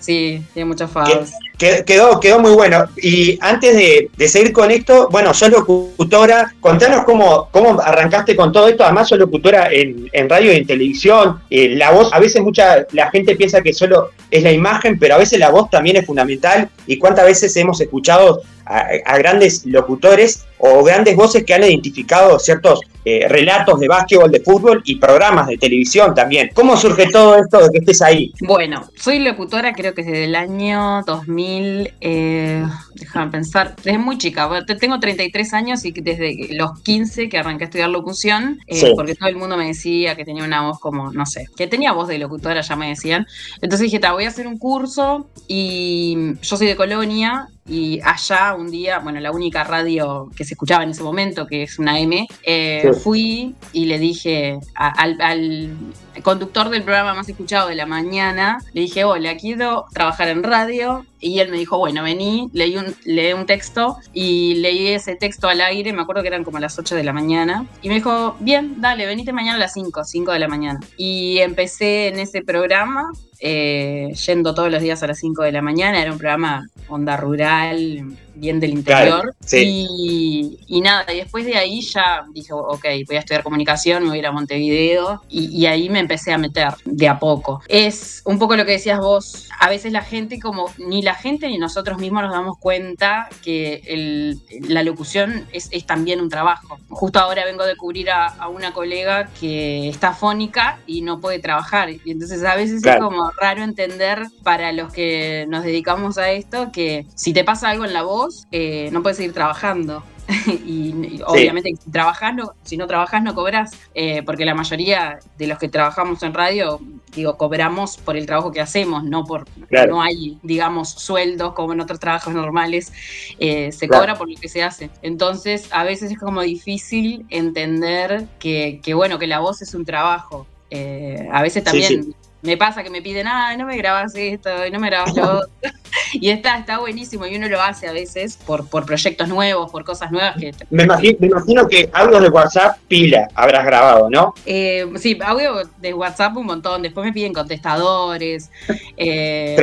sí, tiene muchos fans. Quedó, quedó muy bueno. Y antes de, seguir con esto, bueno, sos locutora, contanos cómo, cómo arrancaste con todo esto. Además, sos locutora en, radio y en televisión. Eh, la voz, a veces mucha la gente piensa que solo es la imagen, pero a veces la voz también es fundamental. Y cuántas veces hemos escuchado a, grandes locutores o grandes voces que han identificado ciertos eh, relatos de básquetbol, de fútbol y programas de televisión también. ¿Cómo surge todo esto de que estés ahí? Bueno, soy locutora creo que desde el año 2000, eh, déjame pensar, desde muy chica, tengo 33 años y desde los 15 que arranqué a estudiar locución, eh, porque todo el mundo me decía que tenía una voz como, no sé, que tenía voz de locutora, ya me decían. Entonces dije, voy a hacer un curso y yo soy de Colonia y allá un día, bueno, la única radio que se escuchaba en ese momento, que es una M, eh, fui y le dije al, conductor del programa más escuchado de la mañana, le dije, hola, quiero trabajar en radio. Y él me dijo, bueno, vení, leí un, leí un texto y leí ese texto al aire, me acuerdo que eran como las 8 de la mañana. Y me dijo, bien, dale, venite mañana a las 5, 5 de la mañana. Y empecé en ese programa, eh, yendo todos los días a las 5 de la mañana. Era un programa onda rural, bien del interior. y, nada, y después de ahí ya dije, ok, voy a estudiar comunicación, me voy a ir a Montevideo y, ahí me empecé a meter de a poco. Es un poco lo que decías vos, a veces la gente como, ni la gente ni nosotros mismos nos damos cuenta que la locución es, también un trabajo. Justo ahora vengo de cubrir a, una colega que está fónica y no puede trabajar. Y entonces a veces es como raro entender para los que nos dedicamos a esto que si te pasa algo en la voz, eh, no puedes seguir trabajando. y, obviamente si trabajas no, si no trabajas no cobras, eh, porque la mayoría de los que trabajamos en radio, digo, cobramos por el trabajo que hacemos, no por no hay, digamos, sueldos como en otros trabajos normales, eh, se cobra por lo que se hace. Entonces, a veces es como difícil entender que, bueno, que la voz es un trabajo. a veces también me pasa que me piden, ah, no me grabas esto, y no me grabas lo otro. y está, está buenísimo y uno lo hace a veces por, por proyectos nuevos, por cosas nuevas que... Me imagino, que audios de WhatsApp pila habrás grabado, ¿no? Eh, sí, audio de WhatsApp un montón, después me piden contestadores. Eh,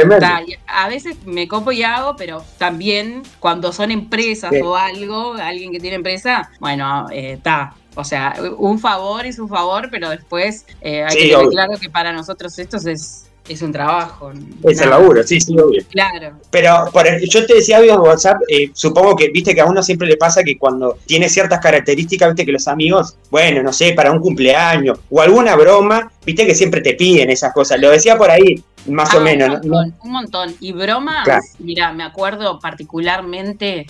a veces me copo y hago, pero también cuando son empresas o algo, alguien que tiene empresa, bueno, está. Eh, o sea, un favor es un favor, pero después eh, hay que tener claro que para nosotros esto es, es un trabajo. Es el laburo, sí, sí, obvio. Claro. Pero por, yo te decía en WhatsApp, eh, supongo que, viste que a uno siempre le pasa que cuando tiene ciertas características, viste que los amigos, bueno, no sé, para un cumpleaños o alguna broma, viste que siempre te piden esas cosas. Lo decía por ahí, más o ah, menos. Un montón, un montón. Y bromas, mira, me acuerdo particularmente,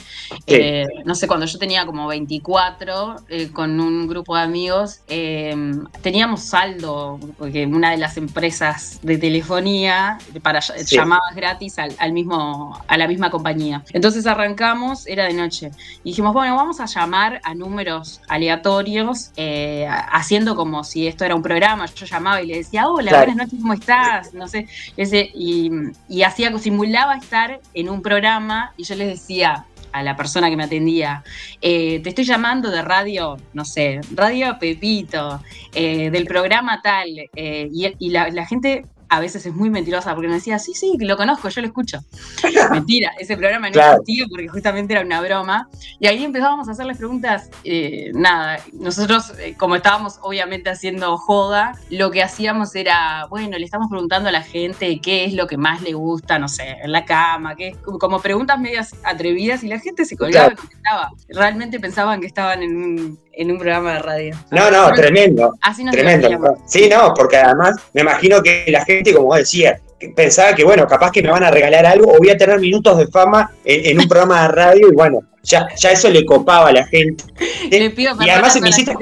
eh, no sé, cuando yo tenía como 24, eh, con un grupo de amigos, em, teníamos saldo, porque una de las empresas de telefonía para llamadas gratis al, mismo, a la misma compañía. Entonces arrancamos, era de noche, y dijimos, bueno, vamos a llamar a números aleatorios, eh, haciendo como si esto era un programa. Yo llamaba y le decía, hola, buenas noches, ¿cómo estás? No sé. Ese, y, y hacía, simulaba estar en un programa y yo les decía a la persona que me atendía, eh, te estoy llamando de radio, no sé, radio Pepito, eh, del programa tal, eh, y, la, la, gente a veces es muy mentirosa porque me decía, sí, sí, lo conozco, yo lo escucho. Mentira, ese programa no existía porque justamente era una broma. Y ahí empezábamos a hacerles preguntas, eh, nada, nosotros eh, como estábamos obviamente haciendo joda, lo que hacíamos era, bueno, le estamos preguntando a la gente qué es lo que más le gusta, no sé, en la cama, qué, como preguntas medias atrevidas y la gente se colgaba y contestaba. Realmente pensaban que estaban en un, en un programa de radio. No, no, tremendo. Así nos tremendo. Sí, no, porque además me imagino que la gente, como vos decías, pensaba que, bueno, capaz que me van a regalar algo o voy a tener minutos de fama en, un programa de radio y bueno, ya, ya eso le copaba a la gente. Le pido y además me hiciste.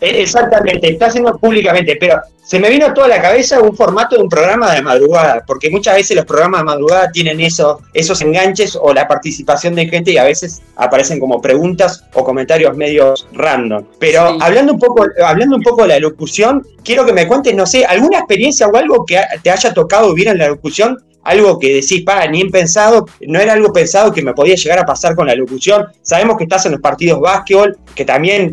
Eh, exactamente, está haciendo públicamente, pero se me vino a toda la cabeza un formato de un programa de madrugada, porque muchas veces los programas de madrugada tienen esos, esos enganches o la participación de gente y a veces aparecen como preguntas o comentarios medios random. Pero hablando, un poco, hablando un poco de la locución, quiero que me cuentes, no sé, alguna experiencia o algo que te haya tocado vivir en la locución algo que decís, pa, ni en pensado, no era algo pensado que me podía llegar a pasar con la locución. Sabemos que estás en los partidos básquetbol, que también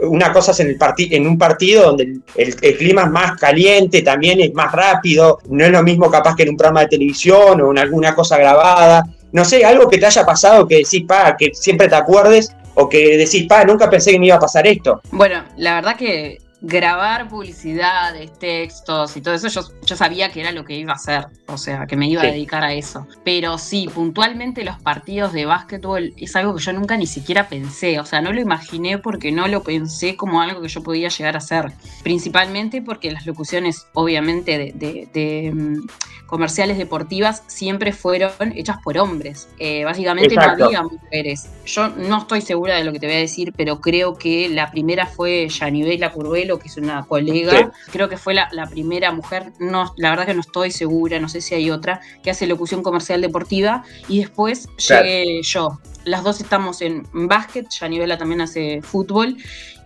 una cosa es en, el en un partido donde el, clima es más caliente, también es más rápido, no es lo mismo capaz que en un programa de televisión o en alguna cosa grabada. No sé, algo que te haya pasado que decís, pa, que siempre te acuerdes o que decís, pa, nunca pensé que me iba a pasar esto. Bueno, la verdad que grabar publicidades, textos y todo eso, yo, yo, sabía que era lo que iba a hacer, o sea, que me iba a dedicar a eso. Pero sí, puntualmente los partidos de básquetbol es algo que yo nunca ni siquiera pensé, o sea, no lo imaginé porque no lo pensé como algo que yo podía llegar a hacer. Principalmente porque las locuciones, obviamente, de, mm, comerciales deportivas siempre fueron hechas por hombres. Eh, básicamente no había mujeres. Yo no estoy segura de lo que te voy a decir, pero creo que la primera fue Yanibela Curvelo que es una colega, creo que fue la, primera mujer, no, la verdad que no estoy segura, no sé si hay otra, que hace locución comercial deportiva, y después llegué yo. Las dos estamos en básquet, Yanivela también hace fútbol,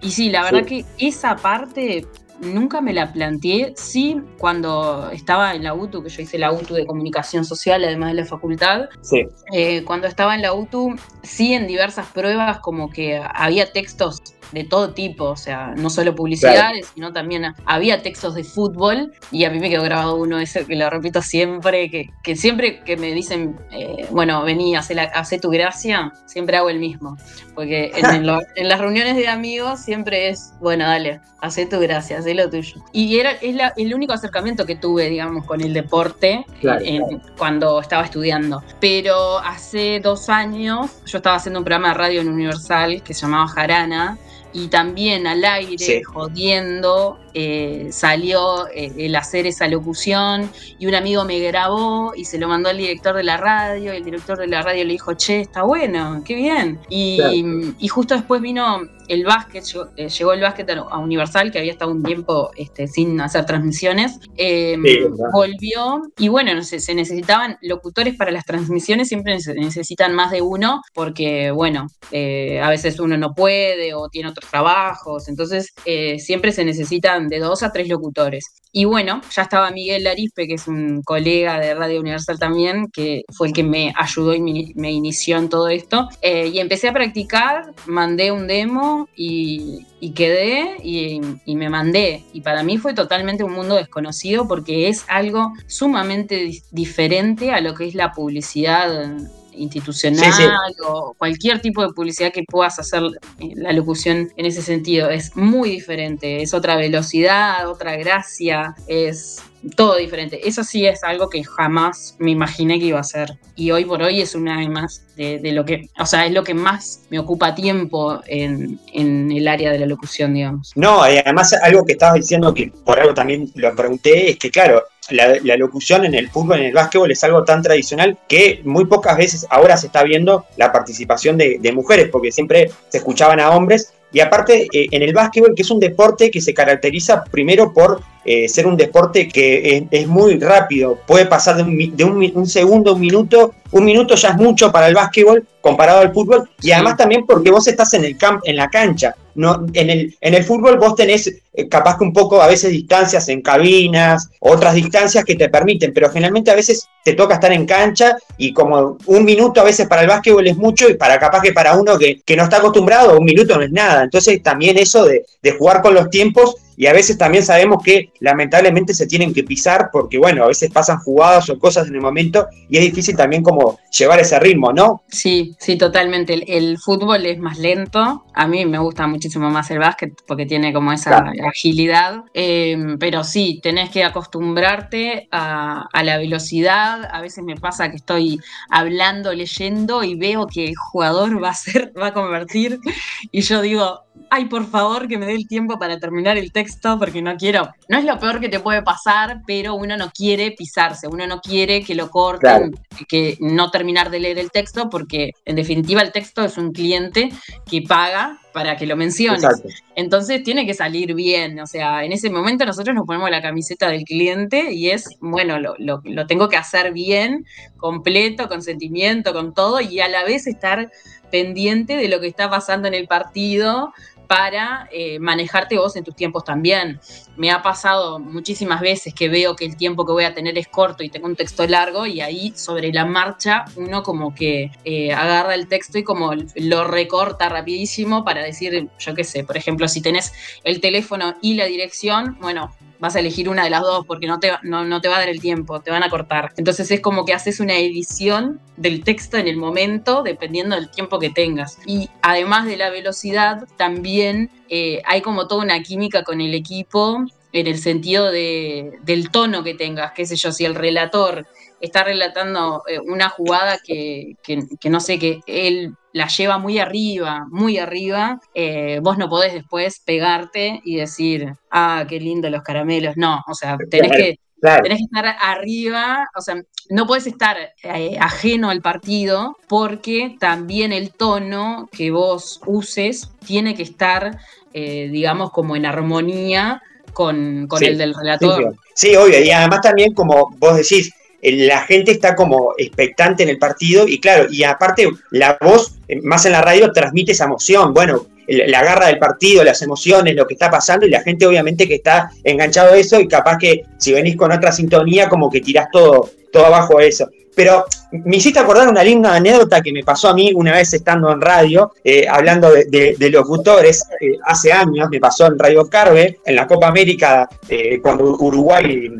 y sí, la verdad que esa parte nunca me la planteé. Sí, cuando estaba en la UTU, que yo hice la UTU de comunicación social, además de la facultad. Sí. Eh, cuando estaba en la UTU, sí, en diversas pruebas, como que había textos de todo tipo, o sea, no solo publicidades, sino también había textos de fútbol y a mí me quedó grabado uno ese que lo repito siempre, que, que siempre que me dicen, eh, bueno, vení, hace, la, tu gracia, siempre hago el mismo, porque en, en, las reuniones de amigos siempre es, bueno, dale, hace tu gracia, haz lo tuyo. Y era es el único acercamiento que tuve, digamos, con el deporte cuando estaba estudiando. Pero hace dos años yo estaba haciendo un programa de radio en Universal que se llamaba Jarana y también al aire, jodiendo, eh, salió eh, el hacer esa locución y un amigo me grabó y se lo mandó al director de la radio y el director de la radio le dijo, che, está bueno, qué bien. Y, justo después vino el básquet, eh, llegó, el básquet a Universal, que había estado un tiempo este, sin hacer transmisiones, em, volvió y bueno, no sé, se necesitaban locutores para las transmisiones, siempre se necesitan más de uno porque, bueno, a veces uno no puede o tiene otros trabajos, entonces siempre se necesitan de dos a tres locutores. Y bueno, ya estaba Miguel Larispe, que es un colega de Radio Universal también, que fue el que me ayudó y me, inició en todo esto. Eh, y empecé a practicar, mandé un demo y, quedé y, me mandé. Y para mí fue totalmente un mundo desconocido porque es algo sumamente diferente a lo que es la publicidad institucional o cualquier tipo de publicidad que puedas hacer eh, la locución en ese sentido. Es muy diferente, es otra velocidad, otra gracia, es todo diferente. Eso sí es algo que jamás me imaginé que iba a ser. Y hoy por hoy es una vez más de, lo que, o sea, es lo que más me ocupa tiempo en, el área de la locución, digamos. No, además algo que estabas diciendo que por algo también lo pregunté, es que claro, la, locución en el fútbol, en el básquetbol es algo tan tradicional que muy pocas veces ahora se está viendo la participación de mujeres, porque siempre se escuchaban a hombres y aparte, eh, en el básquetbol, que es un deporte que se caracteriza primero por eh, ser un deporte que es, muy rápido, puede pasar de, un, de un, segundo a un minuto, un minuto ya es mucho para el básquetbol comparado al fútbol, y además también porque vos estás en, el camp, en la cancha, no, en, el, en el fútbol vos tenés eh, capaz que un poco a veces distancias en cabinas, otras distancias que te permiten, pero generalmente a veces te toca estar en cancha y como un minuto a veces para el básquetbol es mucho y para capaz que para uno que, que no está acostumbrado un minuto no es nada. Entonces también eso de, de jugar con los tiempos y a veces también sabemos que lamentablemente se tienen que pisar porque, bueno, a veces pasan jugadas o cosas en el momento y es difícil también como llevar ese ritmo, ¿no? Sí, sí, totalmente. El, fútbol es más lento. A mí me gusta muchísimo más el básquet porque tiene como esa agilidad. Em, pero sí, tenés que acostumbrarte a, a, la velocidad. A veces me pasa que estoy hablando, leyendo y veo que el jugador va a ser, va a convertir y yo digo, ay, por favor, que me dé el tiempo para terminar el texto, porque no quiero. No es lo peor que te puede pasar, pero uno no quiere pisarse, uno no quiere que lo corten, que no terminar de leer el texto, porque en definitiva el texto es un cliente que paga para que lo menciones. Entonces tiene que salir bien, o sea, en ese momento nosotros nos ponemos la camiseta del cliente y es, bueno, lo, lo, lo tengo que hacer bien, completo, con sentimiento, con todo, y a la vez estar pendiente de lo que está pasando en el partido, para eh, manejarte vos en tus tiempos también. Me ha pasado muchísimas veces que veo que el tiempo que voy a tener es corto y tengo un texto largo y ahí sobre la marcha uno como que eh, agarra el texto y como lo recorta rapidísimo para decir, yo qué sé, por ejemplo, si tenés el teléfono y la dirección, bueno, vas a elegir una de las dos porque no te, no, te va a dar el tiempo, te van a cortar. Entonces es como que haces una edición del texto en el momento, dependiendo del tiempo que tengas. Y además de la velocidad, también eh, hay como toda una química con el equipo en el sentido de, del tono que tengas, qué sé yo, si el relator está relatando eh, una jugada que, que, no sé, que él la lleva muy arriba, muy arriba, eh, vos no podés después pegarte y decir, ah, qué lindo los caramelos. No, o sea, tenés que, tenés que estar arriba, o sea, no puedes estar eh, ajeno al partido porque también el tono que vos uses tiene que estar, eh, digamos, como en armonía con, el del relator. Sí, obvio, y además también, como vos decís, la gente está como expectante en el partido y claro, y aparte la voz, eh, más en la radio, transmite esa emoción, bueno, la garra del partido, las emociones, lo que está pasando y la gente obviamente que está enganchado a eso y capaz que si venís con otra sintonía como que tirás todo, todo abajo a eso. pero me hiciste acordar una linda anécdota que me pasó a mí una vez estando en radio, eh, hablando de, locutores, eh, hace años, me pasó en Radio Carve, en la Copa América, eh, cuando Uruguay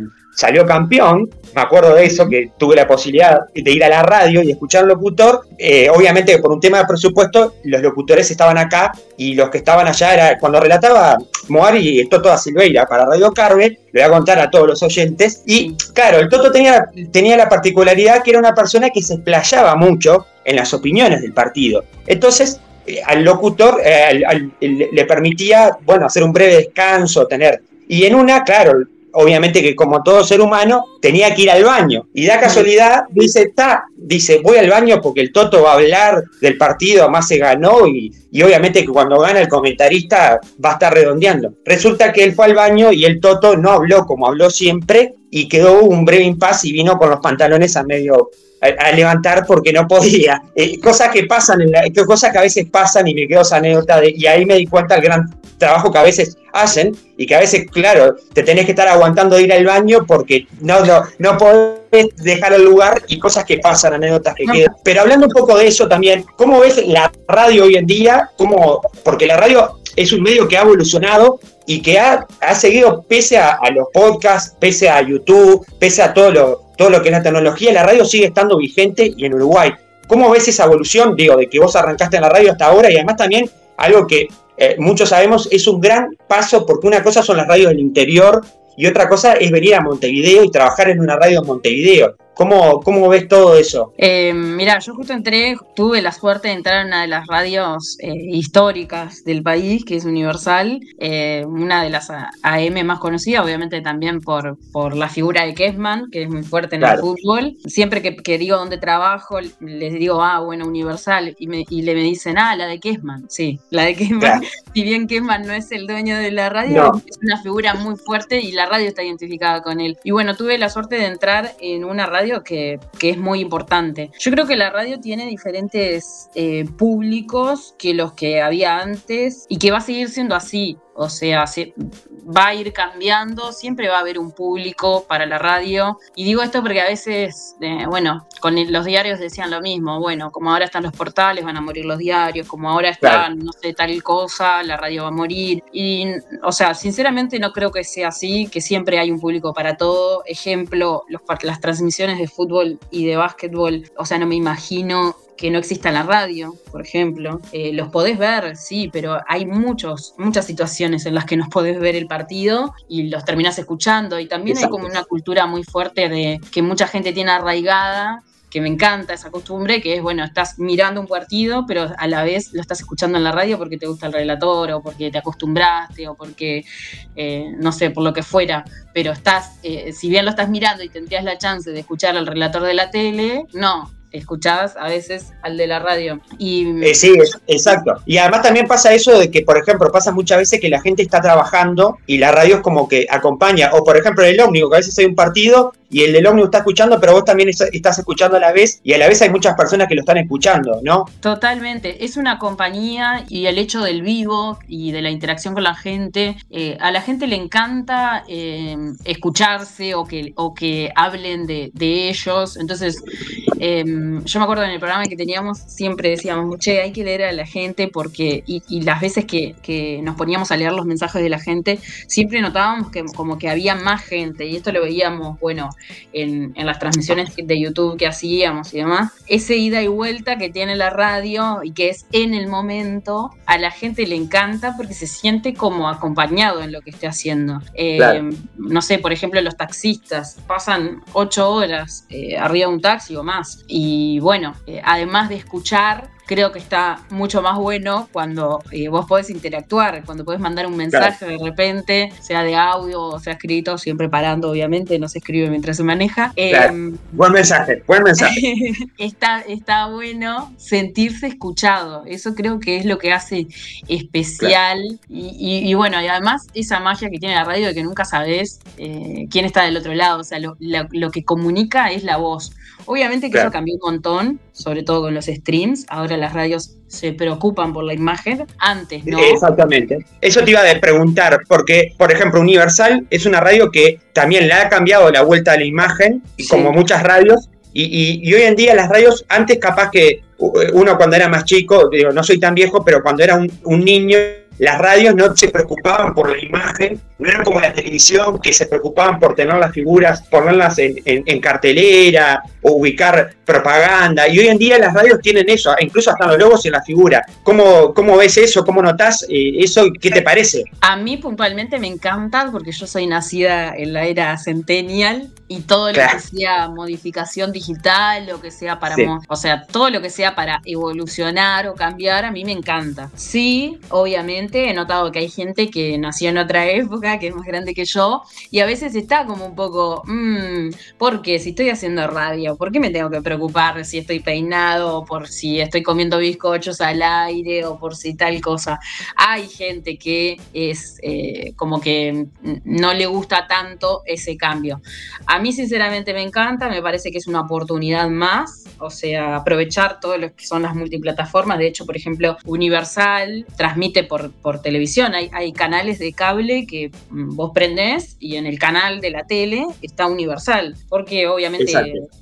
salió campeón, me acuerdo de eso, que tuve la posibilidad de ir a la radio y escuchar al locutor. Eh, obviamente por un tema de presupuesto, los locutores estaban acá y los que estaban allá era cuando relataba Moari y Toto da Silveira para Radio Carve, le voy a contar a todos los oyentes. Y claro, el Toto tenía, tenía la particularidad que era una persona que se explayaba mucho en las opiniones del partido. Entonces, eh, al locutor eh, le permitía, bueno, hacer un breve descanso, tener. Y en una, claro, obviamente que como todo ser humano, tenía que ir al baño. Y da casualidad, dice, está, dice, voy al baño porque el Toto va a hablar del partido, más se ganó y, y obviamente que cuando gana el comentarista va a estar redondeando. Resulta que él fue al baño y el Toto no habló como habló siempre y quedó un breve impasse y vino con los pantalones a medio a, levantar porque no podía. Eh, cosas que pasan, en la, cosas que a veces pasan y me quedo esa anécdota de, y ahí me di cuenta del gran trabajo que a veces hacen y que a veces, claro, te tenés que estar aguantando de ir al baño porque no, no, no podés dejar el lugar y cosas que pasan, anécdotas que quedan. Pero hablando un poco de eso también, ¿cómo ves la radio hoy en día? ¿Cómo, porque la radio es un medio que ha evolucionado y que ha, seguido pese a, a, los podcasts, pese a YouTube, pese a todo lo, todo lo que es la tecnología, la radio sigue estando vigente y en Uruguay. ¿Cómo ves esa evolución, digo, de que vos arrancaste en la radio hasta ahora y además también algo que eh, muchos sabemos es un gran paso porque una cosa son las radios del interior y otra cosa es venir a Montevideo y trabajar en una radio en Montevideo. ¿Cómo, ¿Cómo, ves todo eso? Eh, mira, yo justo entré, tuve la suerte de entrar en una de las radios eh, históricas del país, que es Universal, eh, una de las AM más conocidas, obviamente también por, por la figura de Kessman, que es muy fuerte en el fútbol. Siempre que, digo dónde trabajo, les digo, ah, bueno, Universal, y, me, y le me dicen, ah, la de Kessman, sí, la de Kessman. Si bien Kessman no es el dueño de la radio, es una figura muy fuerte y la radio está identificada con él. Y bueno, tuve la suerte de entrar en una radio que, es muy importante. Yo creo que la radio tiene diferentes eh, públicos que los que había antes y que va a seguir siendo así. O sea, va a ir cambiando, siempre va a haber un público para la radio. Y digo esto porque a veces, eh, bueno, con los diarios decían lo mismo. Bueno, como ahora están los portales, van a morir los diarios. Como ahora están, no sé, tal cosa, la radio va a morir. Y, o sea, sinceramente no creo que sea así, que siempre hay un público para todo. Ejemplo, los, las transmisiones de fútbol y de básquetbol. O sea, no me imagino que no exista la radio, por ejemplo. Eh, los podés ver, sí, pero hay muchos, muchas situaciones en las que nos podés ver el partido y los terminás escuchando. Y también hay como una cultura muy fuerte de que mucha gente tiene arraigada que me encanta esa costumbre, que es, bueno, estás mirando un partido, pero a la vez lo estás escuchando en la radio porque te gusta el relator o porque te acostumbraste o porque, eh, no sé, por lo que fuera, pero estás, eh, si bien lo estás mirando y tendrías la chance de escuchar al relator de la tele, no, escuchabas a veces al de la radio. Y... Eh, sí, exacto. Y además también pasa eso de que, por ejemplo, pasa muchas veces que la gente está trabajando y la radio es como que acompaña. O por ejemplo, el ómnibus, que a veces hay un partido y el del ómnibus está escuchando, pero vos también estás escuchando a la vez y a la vez hay muchas personas que lo están escuchando, ¿no? Totalmente. Es una compañía y el hecho del vivo y de la interacción con la gente, eh, a la gente le encanta eh, escucharse o que, o que hablen de, ellos. Entonces, Em, yo me acuerdo en el programa que teníamos, siempre decíamos, che, hay que leer a la gente porque, y, las veces que, nos poníamos a leer los mensajes de la gente, siempre notábamos que como que había más gente, y esto lo veíamos, bueno, en, las transmisiones de YouTube que hacíamos y demás, ese ida y vuelta que tiene la radio y que es en el momento, a la gente le encanta porque se siente como acompañado en lo que esté haciendo. Em, no sé, por ejemplo, los taxistas pasan ocho horas eh, arriba de un taxi o más. Y bueno, eh, además de escuchar, creo que está mucho más bueno cuando eh, vos podés interactuar, cuando podés mandar un mensaje de repente, sea de audio o sea escrito, siempre parando, obviamente, no se escribe mientras se maneja. Em, buen mensaje, buen mensaje. está, está bueno sentirse escuchado, eso creo que es lo que hace especial y, bueno, y además esa magia que tiene la radio de que nunca sabés eh, quién está del otro lado, o sea, lo, lo que comunica es la voz. Obviamente que eso cambió un montón, sobre todo con los streams. Ahora las radios se preocupan por la imagen. Antes, ¿no? Exactamente. Eso te iba a preguntar, porque, por ejemplo, Universal es una radio que también le ha cambiado la vuelta a la imagen, y como muchas radios, Y, hoy en día las radios, antes capaz que uno cuando era más chico, digo, no soy tan viejo, pero cuando era un niño las radios no se preocupaban por la imagen, no era como la televisión que se preocupaban por tener las figuras, ponerlas en, cartelera o ubicar propaganda. Y hoy en día las radios tienen eso, incluso hasta los logos en la figura. ¿Cómo, cómo ves eso? ¿Cómo notas eh, eso? ¿Qué te parece? A mí puntualmente me encanta porque yo soy nacida en la era centennial y todo lo que sea modificación digital, lo que sea para, o sea, todo lo que sea para evolucionar o cambiar, a mí me encanta. Sí, obviamente he notado que hay gente que nació en otra época, que es más grande que yo, y a veces está como un poco, mmm, ¿por qué? Si estoy haciendo radio, ¿por qué me tengo que preocupar si estoy peinado, o por si estoy comiendo bizcochos al aire, o por si tal cosa? Hay gente que es eh, como que no le gusta tanto ese cambio. A mí sinceramente me encanta, me parece que es una oportunidad más, o sea, aprovechar todo lo que son las multiplataformas. De hecho, por ejemplo, Universal transmite por por televisión. Hay, hay, canales de cable que vos prendés y en el canal de la tele está Universal, porque obviamente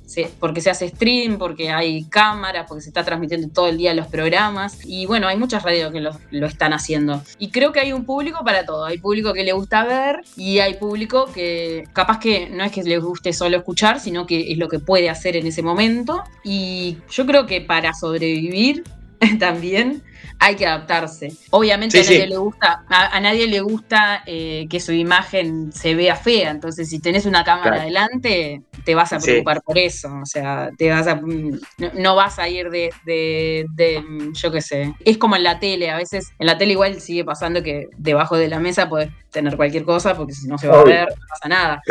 se, porque se hace stream, porque hay cámaras, porque se está transmitiendo todo el día los programas. Y bueno, hay muchas radios que lo, lo están haciendo. Y creo que hay un público para todo. Hay público que le gusta ver y hay público que capaz que no es que le guste solo escuchar, sino que es lo que puede hacer en ese momento. Y yo creo que para sobrevivir también hay que adaptarse. Obviamente a, nadie le gusta, a, nadie le gusta eh, que su imagen se vea fea, entonces si tenés una cámara adelante, te vas a preocupar por eso, o sea, te vas a, mm, no, vas a ir de, de, mm, yo qué sé, es como en la tele, a veces en la tele igual sigue pasando que debajo de la mesa puedes tener cualquier cosa, porque si no se va a ver, no pasa nada.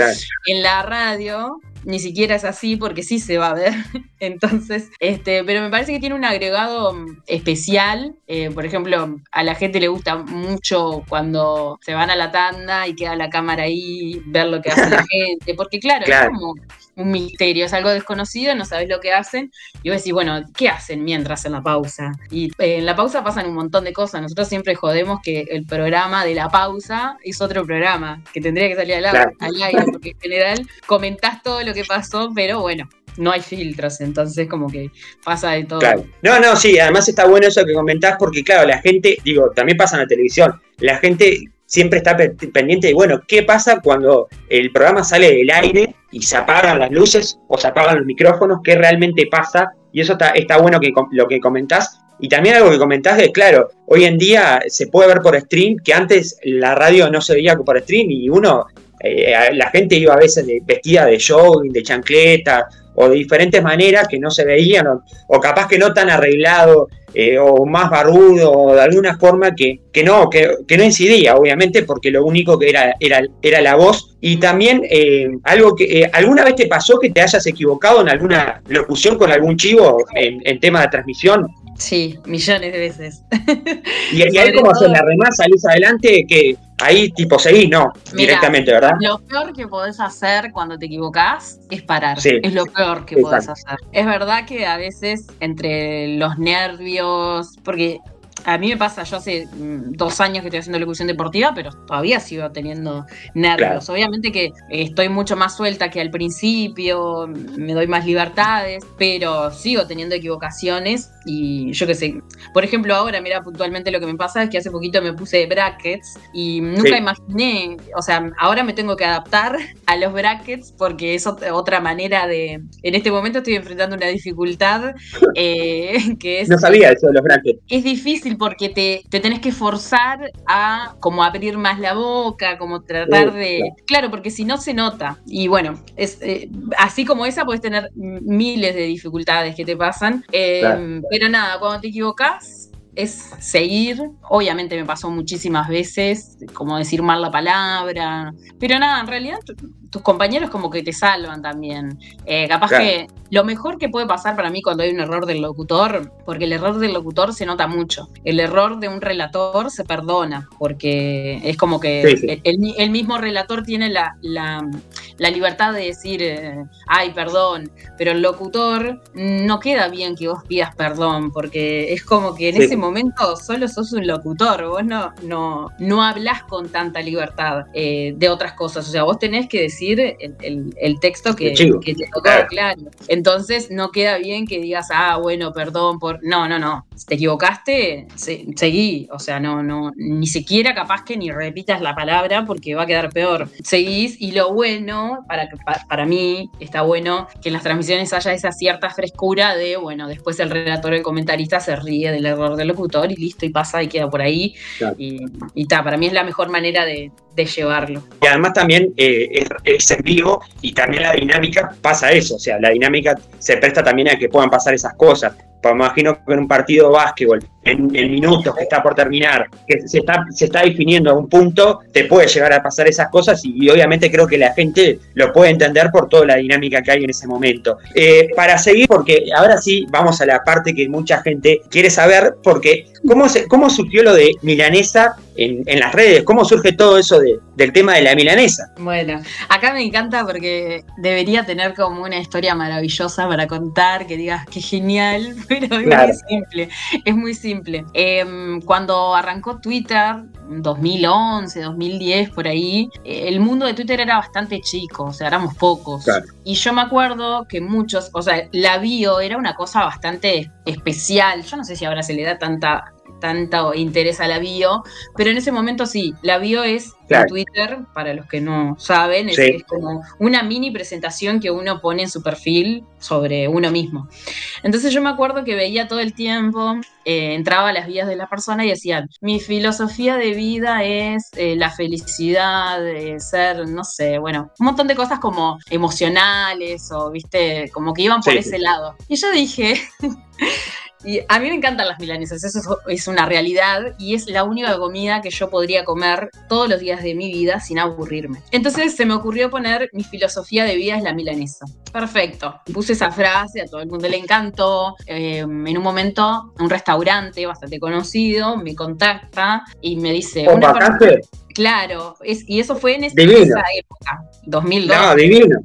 En la radio ni siquiera es así porque sí se va a ver. Entonces, este, pero me parece que tiene un agregado mm, especial. Eh, por ejemplo, a la gente le gusta mucho cuando se van a la tanda y queda la cámara ahí, ver lo que hace la gente. Porque claro, es como un misterio, es algo desconocido, no sabes lo que hacen. Y vos decís, bueno, ¿qué hacen mientras en la pausa? Y eh, en la pausa pasan un montón de cosas. Nosotros siempre jodemos que el programa de la pausa es otro programa, que tendría que salir al, al aire, porque en general comentás todo lo que pasó, pero bueno, no hay filtros, entonces como que pasa de todo. No, no, sí, además está bueno eso que comentás porque claro, la gente, digo, también pasa en la televisión, la gente siempre está pendiente de, bueno, ¿qué pasa cuando el programa sale del aire y se apagan las luces o se apagan los micrófonos? ¿Qué realmente pasa? Y eso está, está bueno que lo que comentás. Y también algo que comentás es, claro, hoy en día se puede ver por stream, que antes la radio no se veía por stream y uno, eh, la gente iba a veces vestida de jogging, de chancleta, o de diferentes maneras que no se veían, o, capaz que no tan arreglado, eh, o más barrudo, o de alguna forma que, que no, que, no incidía, obviamente, porque lo único que era era, era la voz. Y también eh, algo que eh, alguna vez te pasó que te hayas equivocado en alguna locución con algún chivo en, en tema de transmisión. Sí, millones de veces. Y, ahí como se la remás, salís adelante, que ahí tipo seguís, no, directamente, ¿verdad? Lo peor que podés hacer cuando te equivocás es parar. Es lo peor que podés hacer. Es verdad que a veces entre los nervios, porque a mí me pasa, yo hace mm, dos años que estoy haciendo locución deportiva, pero todavía sigo teniendo nervios. Obviamente que estoy mucho más suelta que al principio, me doy más libertades, pero sigo teniendo equivocaciones y yo qué sé. Por ejemplo, ahora, mira, puntualmente lo que me pasa es que hace poquito me puse brackets y nunca imaginé, o sea, ahora me tengo que adaptar a los brackets porque es otra manera de... En este momento estoy enfrentando una dificultad eh, que es... No sabía eso de los brackets. Es difícil porque te, te, tenés que forzar a como abrir más la boca, como tratar de... Claro, porque si no se nota. Y bueno, es eh, así como esa puedes tener miles de dificultades que te pasan. Eh, pero nada, cuando te equivocas, es seguir. Obviamente me pasó muchísimas veces, como decir mal la palabra. Pero nada, en realidad tus compañeros como que te salvan también. Eh, capaz que lo mejor que puede pasar para mí cuando hay un error del locutor, porque el error del locutor se nota mucho. El error de un relator se perdona, porque es como que El, mismo relator tiene la, la, libertad de decir, eh, ay, perdón, pero el locutor no queda bien que vos pidas perdón, porque es como que en ese momento solo sos un locutor, vos no, no, no hablas con tanta libertad eh, de otras cosas. O sea, vos tenés que decir decir el, texto que, que, te tocó, claro. Entonces no queda bien que digas, ah, bueno, perdón por. No, no, no. Si te equivocaste, seguí. O sea, no, no, ni siquiera capaz que ni repitas la palabra porque va a quedar peor. Seguís y lo bueno, para, para, mí, está bueno que en las transmisiones haya esa cierta frescura de, bueno, después el relator, el comentarista se ríe del error del locutor y listo, y pasa y queda por ahí. Y, y para mí es la mejor manera de, llevarlo. Y además también eh, es, en vivo y también la dinámica pasa eso, o sea, la dinámica se presta también a que puedan pasar esas cosas. Pues imagino que en un partido de básquetbol, en, minutos que está por terminar, que se está, se está definiendo a un punto, te puede llegar a pasar esas cosas y, obviamente creo que la gente lo puede entender por toda la dinámica que hay en ese momento. Eh, para seguir, porque ahora sí vamos a la parte que mucha gente quiere saber, porque ¿cómo, se, cómo surgió lo de Milanesa en, en las redes? ¿Cómo surge todo eso de, del tema de la milanesa? Bueno, acá me encanta porque debería tener como una historia maravillosa para contar, que digas qué genial, pero es muy simple, es muy simple. Em, cuando arrancó Twitter, 2011, 2010, por ahí, el mundo de Twitter era bastante chico, o sea, éramos pocos. Y yo me acuerdo que muchos, o sea, la bio era una cosa bastante especial. Yo no sé si ahora se le da tanta tanto interés a la bio, pero en ese momento sí, la bio es en Twitter, para los que no saben, es, como una mini presentación que uno pone en su perfil sobre uno mismo. Entonces yo me acuerdo que veía todo el tiempo, eh, entraba a las vías de la persona y decían, mi filosofía de vida es eh, la felicidad, de ser, no sé, bueno, un montón de cosas como emocionales o, viste, como que iban por ese lado. Y yo dije... Y a mí me encantan las milanesas, eso es una realidad y es la única comida que yo podría comer todos los días de mi vida sin aburrirme. Entonces se me ocurrió poner mi filosofía de vida es la milanesa. Perfecto. Puse esa frase, a todo el mundo le encantó. Em, en un momento, un restaurante bastante conocido me contacta y me dice... ¿Un Claro, es, y eso fue en esa época, 2002. No, divino,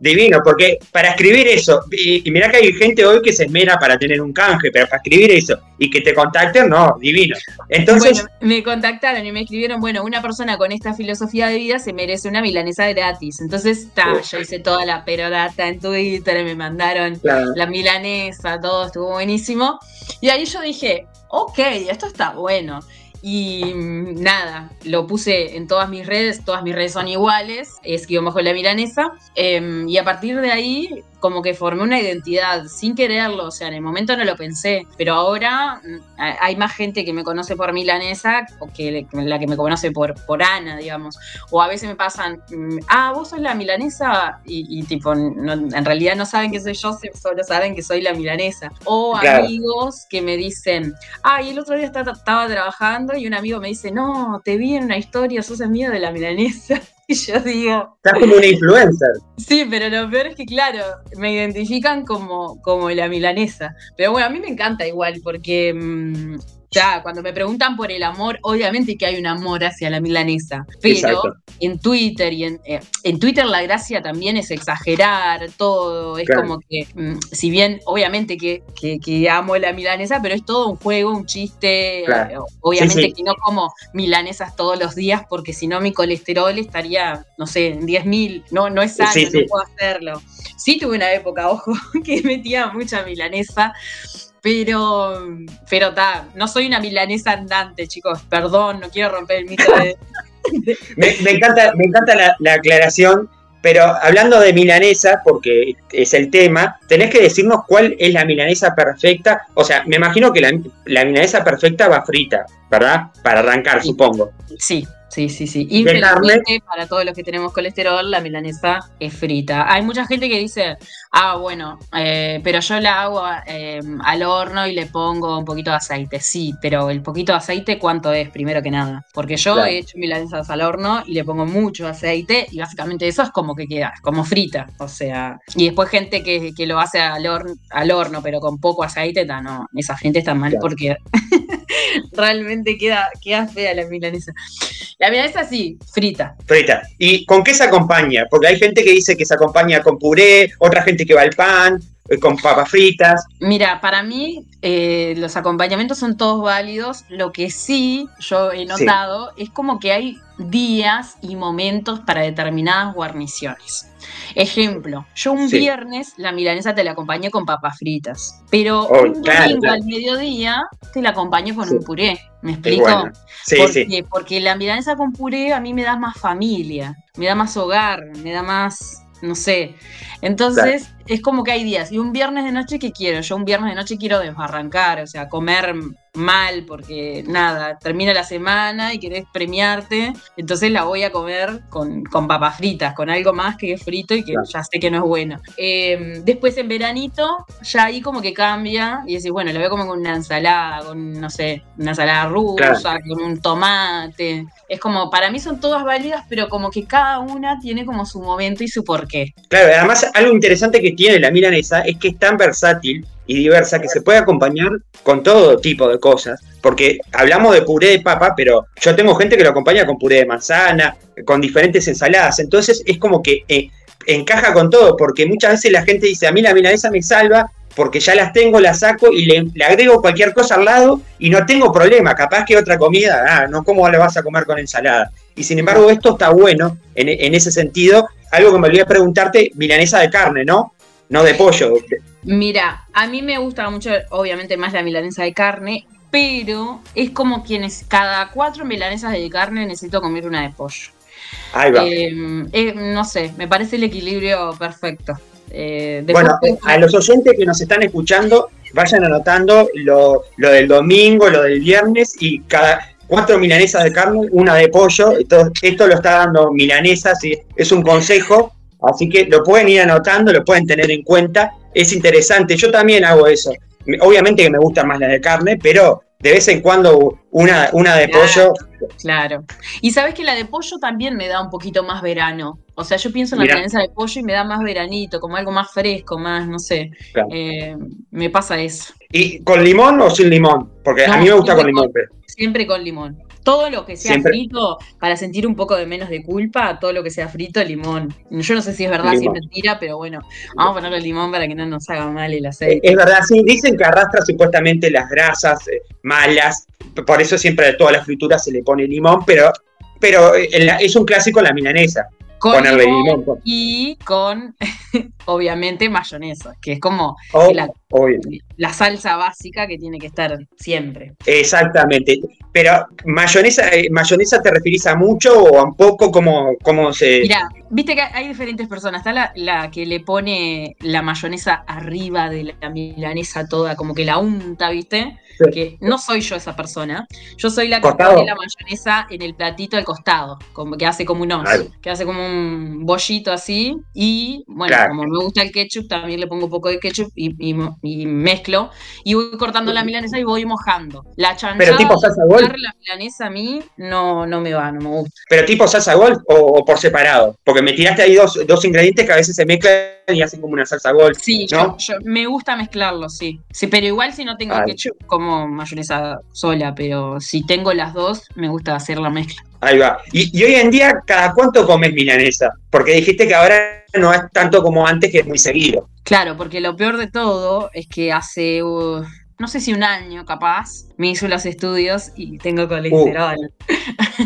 divino, porque para escribir eso, y, mira que hay gente hoy que se esmera para tener un canje, pero para escribir eso y que te contacten, no, divino. Entonces. Bueno, me contactaron y me escribieron, bueno, una persona con esta filosofía de vida se merece una milanesa gratis. Entonces, ta, yo hice toda la perorata en Twitter, me mandaron la milanesa, todo estuvo buenísimo. Y ahí yo dije, ok, esto está bueno. Y mm, nada, lo puse en todas mis redes, todas mis redes son iguales, es guion bajo la milanesa. Em, y a partir de ahí como que formé una identidad sin quererlo, o sea, en el momento no lo pensé, pero ahora mm, hay más gente que me conoce por milanesa o que la que me conoce por, por Ana, digamos. O a veces me pasan, mm, ah, vos sos la milanesa y, tipo, en realidad no saben que soy yo, solo saben que soy la milanesa. O amigos que me dicen, ah, y el otro día estaba, estaba trabajando y un amigo me dice, no, te vi en una historia, sos amigo de la milanesa. Y yo digo. Estás como una influencer. Sí, pero lo peor es que, claro, me identifican como, como la milanesa. Pero bueno, a mí me encanta igual, porque mm, ya, cuando me preguntan por el amor, obviamente que hay un amor hacia la milanesa, pero en Twitter y en, eh, en Twitter la gracia también es exagerar todo, es como que, mm, si bien obviamente que, que, amo la milanesa, pero es todo un juego, un chiste, eh, obviamente que no como milanesas todos los días, porque si no mi colesterol estaría, no sé, en 10.000, no, no es sano, no puedo hacerlo. Sí tuve una época, ojo, que metía mucha milanesa, pero, pero ta, no soy una milanesa andante, chicos. Perdón, no quiero romper el mito de. me, encanta, me encanta la, aclaración, pero hablando de milanesa, porque es el tema, tenés que decirnos cuál es la milanesa perfecta. O sea, me imagino que la, la milanesa perfecta va frita, ¿verdad? Para arrancar, supongo. Sí, Sí, sí, sí. Infelizmente, para todos los que tenemos colesterol, la milanesa es frita. Hay mucha gente que dice, ah, bueno, eh, pero yo la hago eh, al horno y le pongo un poquito de aceite. Sí, pero el poquito de aceite, ¿cuánto es? Primero que nada. Porque yo he hecho milanesas al horno y le pongo mucho aceite y básicamente eso es como que queda, como frita. O sea, y después gente que, lo hace al, horno, al horno, pero con poco aceite, no, esa gente está mal porque realmente queda, queda fea la milanesa. La milanesa sí, frita. Frita. ¿Y con qué se acompaña? Porque hay gente que dice que se acompaña con puré, otra gente que va al pan. Eh, con papas fritas. Mira, para mí eh, los acompañamientos son todos válidos. Lo que sí yo he notado es como que hay días y momentos para determinadas guarniciones. Ejemplo, yo un viernes la milanesa te la acompañé con papas fritas, pero oh, un domingo al mediodía te la acompaño con un puré. ¿Me explico? Sí, porque, porque la milanesa con puré a mí me da más familia, me da más hogar, me da más, no sé. Entonces, es como que hay días. Y un viernes de noche, ¿qué quiero? Yo un viernes de noche quiero desbarrancar, o sea, comer mal, porque nada, termina la semana y querés premiarte, entonces la voy a comer con, papas fritas, con algo más que es frito y que ya sé que no es bueno. Em, después en veranito, ya ahí como que cambia y decís, bueno, la voy a comer con una ensalada, con, no sé, una ensalada rusa, con un tomate. Es como, para mí son todas válidas, pero como que cada una tiene como su momento y su porqué. Claro, además algo interesante que tiene la milanesa es que es tan versátil y diversa que se puede acompañar con todo tipo de cosas. Porque hablamos de puré de papa, pero yo tengo gente que lo acompaña con puré de manzana, con diferentes ensaladas. Entonces es como que eh, encaja con todo, porque muchas veces la gente dice, a mí la milanesa me salva porque ya las tengo, las saco y le, agrego cualquier cosa al lado y no tengo problema. Capaz que otra comida, ah, no, ¿cómo le vas a comer con ensalada? Y sin embargo, esto está bueno en, en ese sentido. Algo que me olvidé preguntarte, milanesa de carne, ¿no? No de pollo. Mira, a mí me gusta mucho, obviamente, más la milanesa de carne, pero es como quienes cada cuatro milanesas de carne necesito comer una de pollo. Ahí va. Em, eh, no sé, me parece el equilibrio perfecto. Eh, bueno, a los oyentes que nos están escuchando, vayan anotando lo, lo, del domingo, lo del viernes y cada cuatro milanesas de carne, una de pollo. Esto, esto lo está dando milanesas y es un consejo Así que lo pueden ir anotando, lo pueden tener en cuenta. Es interesante, yo también hago eso. Obviamente que me gusta más la de carne, pero de vez en cuando una, una de pollo. Claro. Y sabes que la de pollo también me da un poquito más verano. O sea, yo pienso en la milanesa de pollo y me da más veranito, como algo más fresco, más, no sé. Eh, me pasa eso. ¿Y con limón o sin limón? Porque a mí me gusta con limón. Siempre con limón todo lo que sea frito, para sentir un poco de menos de culpa, todo lo que sea frito, limón. Yo no sé si es verdad, si es mentira, pero bueno, vamos a ponerle limón para que no nos haga mal el aceite. Es verdad, sí, dicen que arrastra supuestamente las grasas eh, malas, por eso siempre a todas las frituras se le pone limón, pero, pero eh, es un clásico la milanesa. Con limón, y con, obviamente, mayonesa, que es como oh, la, salsa básica que tiene que estar siempre. Exactamente. Pero, ¿mayonesa, eh, mayonesa te referís a mucho o a un poco? como cómo se...? Mira, viste que hay diferentes personas. Está la, que le pone la mayonesa arriba de la milanesa toda, como que la unta, ¿viste? Que no soy yo esa persona. Yo soy la que pone la mayonesa en el platito al costado, como que hace como un os, que hace como un bollito así. Y bueno, como me gusta el ketchup, también le pongo un poco de ketchup y, mezclo. Y voy cortando la milanesa y voy mojando. La chanchada, Pero tipo salsa golf. La milanesa a mí no, no me va, no me gusta. Pero tipo salsa golf o, por separado. Porque me tiraste ahí dos, dos, ingredientes que a veces se mezclan y hacen como una salsa golf. Sí, yo, me gusta mezclarlo, sí. Sí, pero igual si no tengo ketchup, como mayonesa sola. Pero si tengo las dos, me gusta hacer la mezcla. Ahí va. Y, hoy en día, ¿cada cuánto comes milanesa? Porque dijiste que ahora no es tanto como antes, que es muy seguido. Claro, porque lo peor de todo es que hace, uh, no sé si un año capaz, me hizo los estudios y tengo colesterol.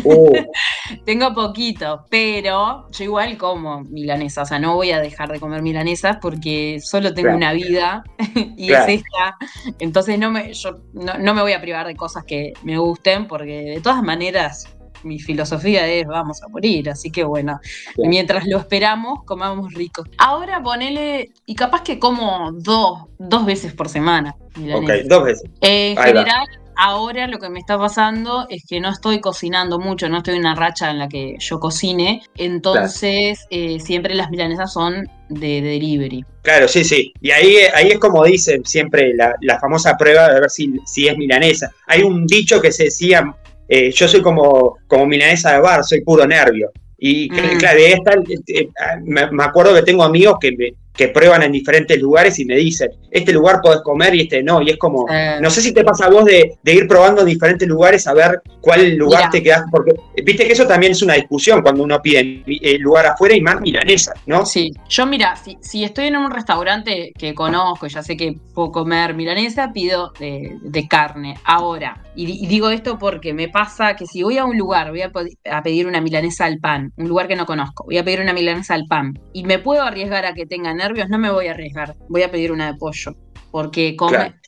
Uh. Uh. tengo poquito, pero yo igual como milanesa, o sea, no voy a dejar de comer milanesas porque solo tengo una vida y es esta. Entonces no me, yo no me voy a privar de cosas que me gusten porque de todas maneras mi filosofía es vamos a morir, así que bueno, mientras lo esperamos, comamos rico. Ahora ponele, y capaz que como dos, dos veces por semana. Ok, dos veces. en general, ahora lo que me está pasando es que no estoy cocinando mucho, no estoy en una racha en la que yo cocine, entonces eh, siempre las milanesas son de, delivery. Claro, sí, sí. Y ahí, ahí es como dicen siempre la, la famosa prueba de ver si, si es milanesa. Hay un dicho que se decía eh, yo soy como, como milanesa de bar, soy puro nervio. Y mm. claro, esta, eh, me, acuerdo que tengo amigos que, que prueban en diferentes lugares y me dicen, este lugar podés comer y este no. Y es como, no sé si te pasa a vos de, ir probando en diferentes lugares a ver cuál lugar te quedas, porque viste que eso también es una discusión cuando uno pide el lugar afuera y más milanesa, ¿no? Sí, yo mira, si, estoy en un restaurante que conozco, ya sé que puedo comer milanesa, pido de, carne. Ahora, y, digo esto porque me pasa que si voy a un lugar, voy a, a pedir una milanesa al pan, un lugar que no conozco, voy a pedir una milanesa al pan, y me puedo arriesgar a que tenga nervios, no me voy a arriesgar, voy a pedir una de pollo. Porque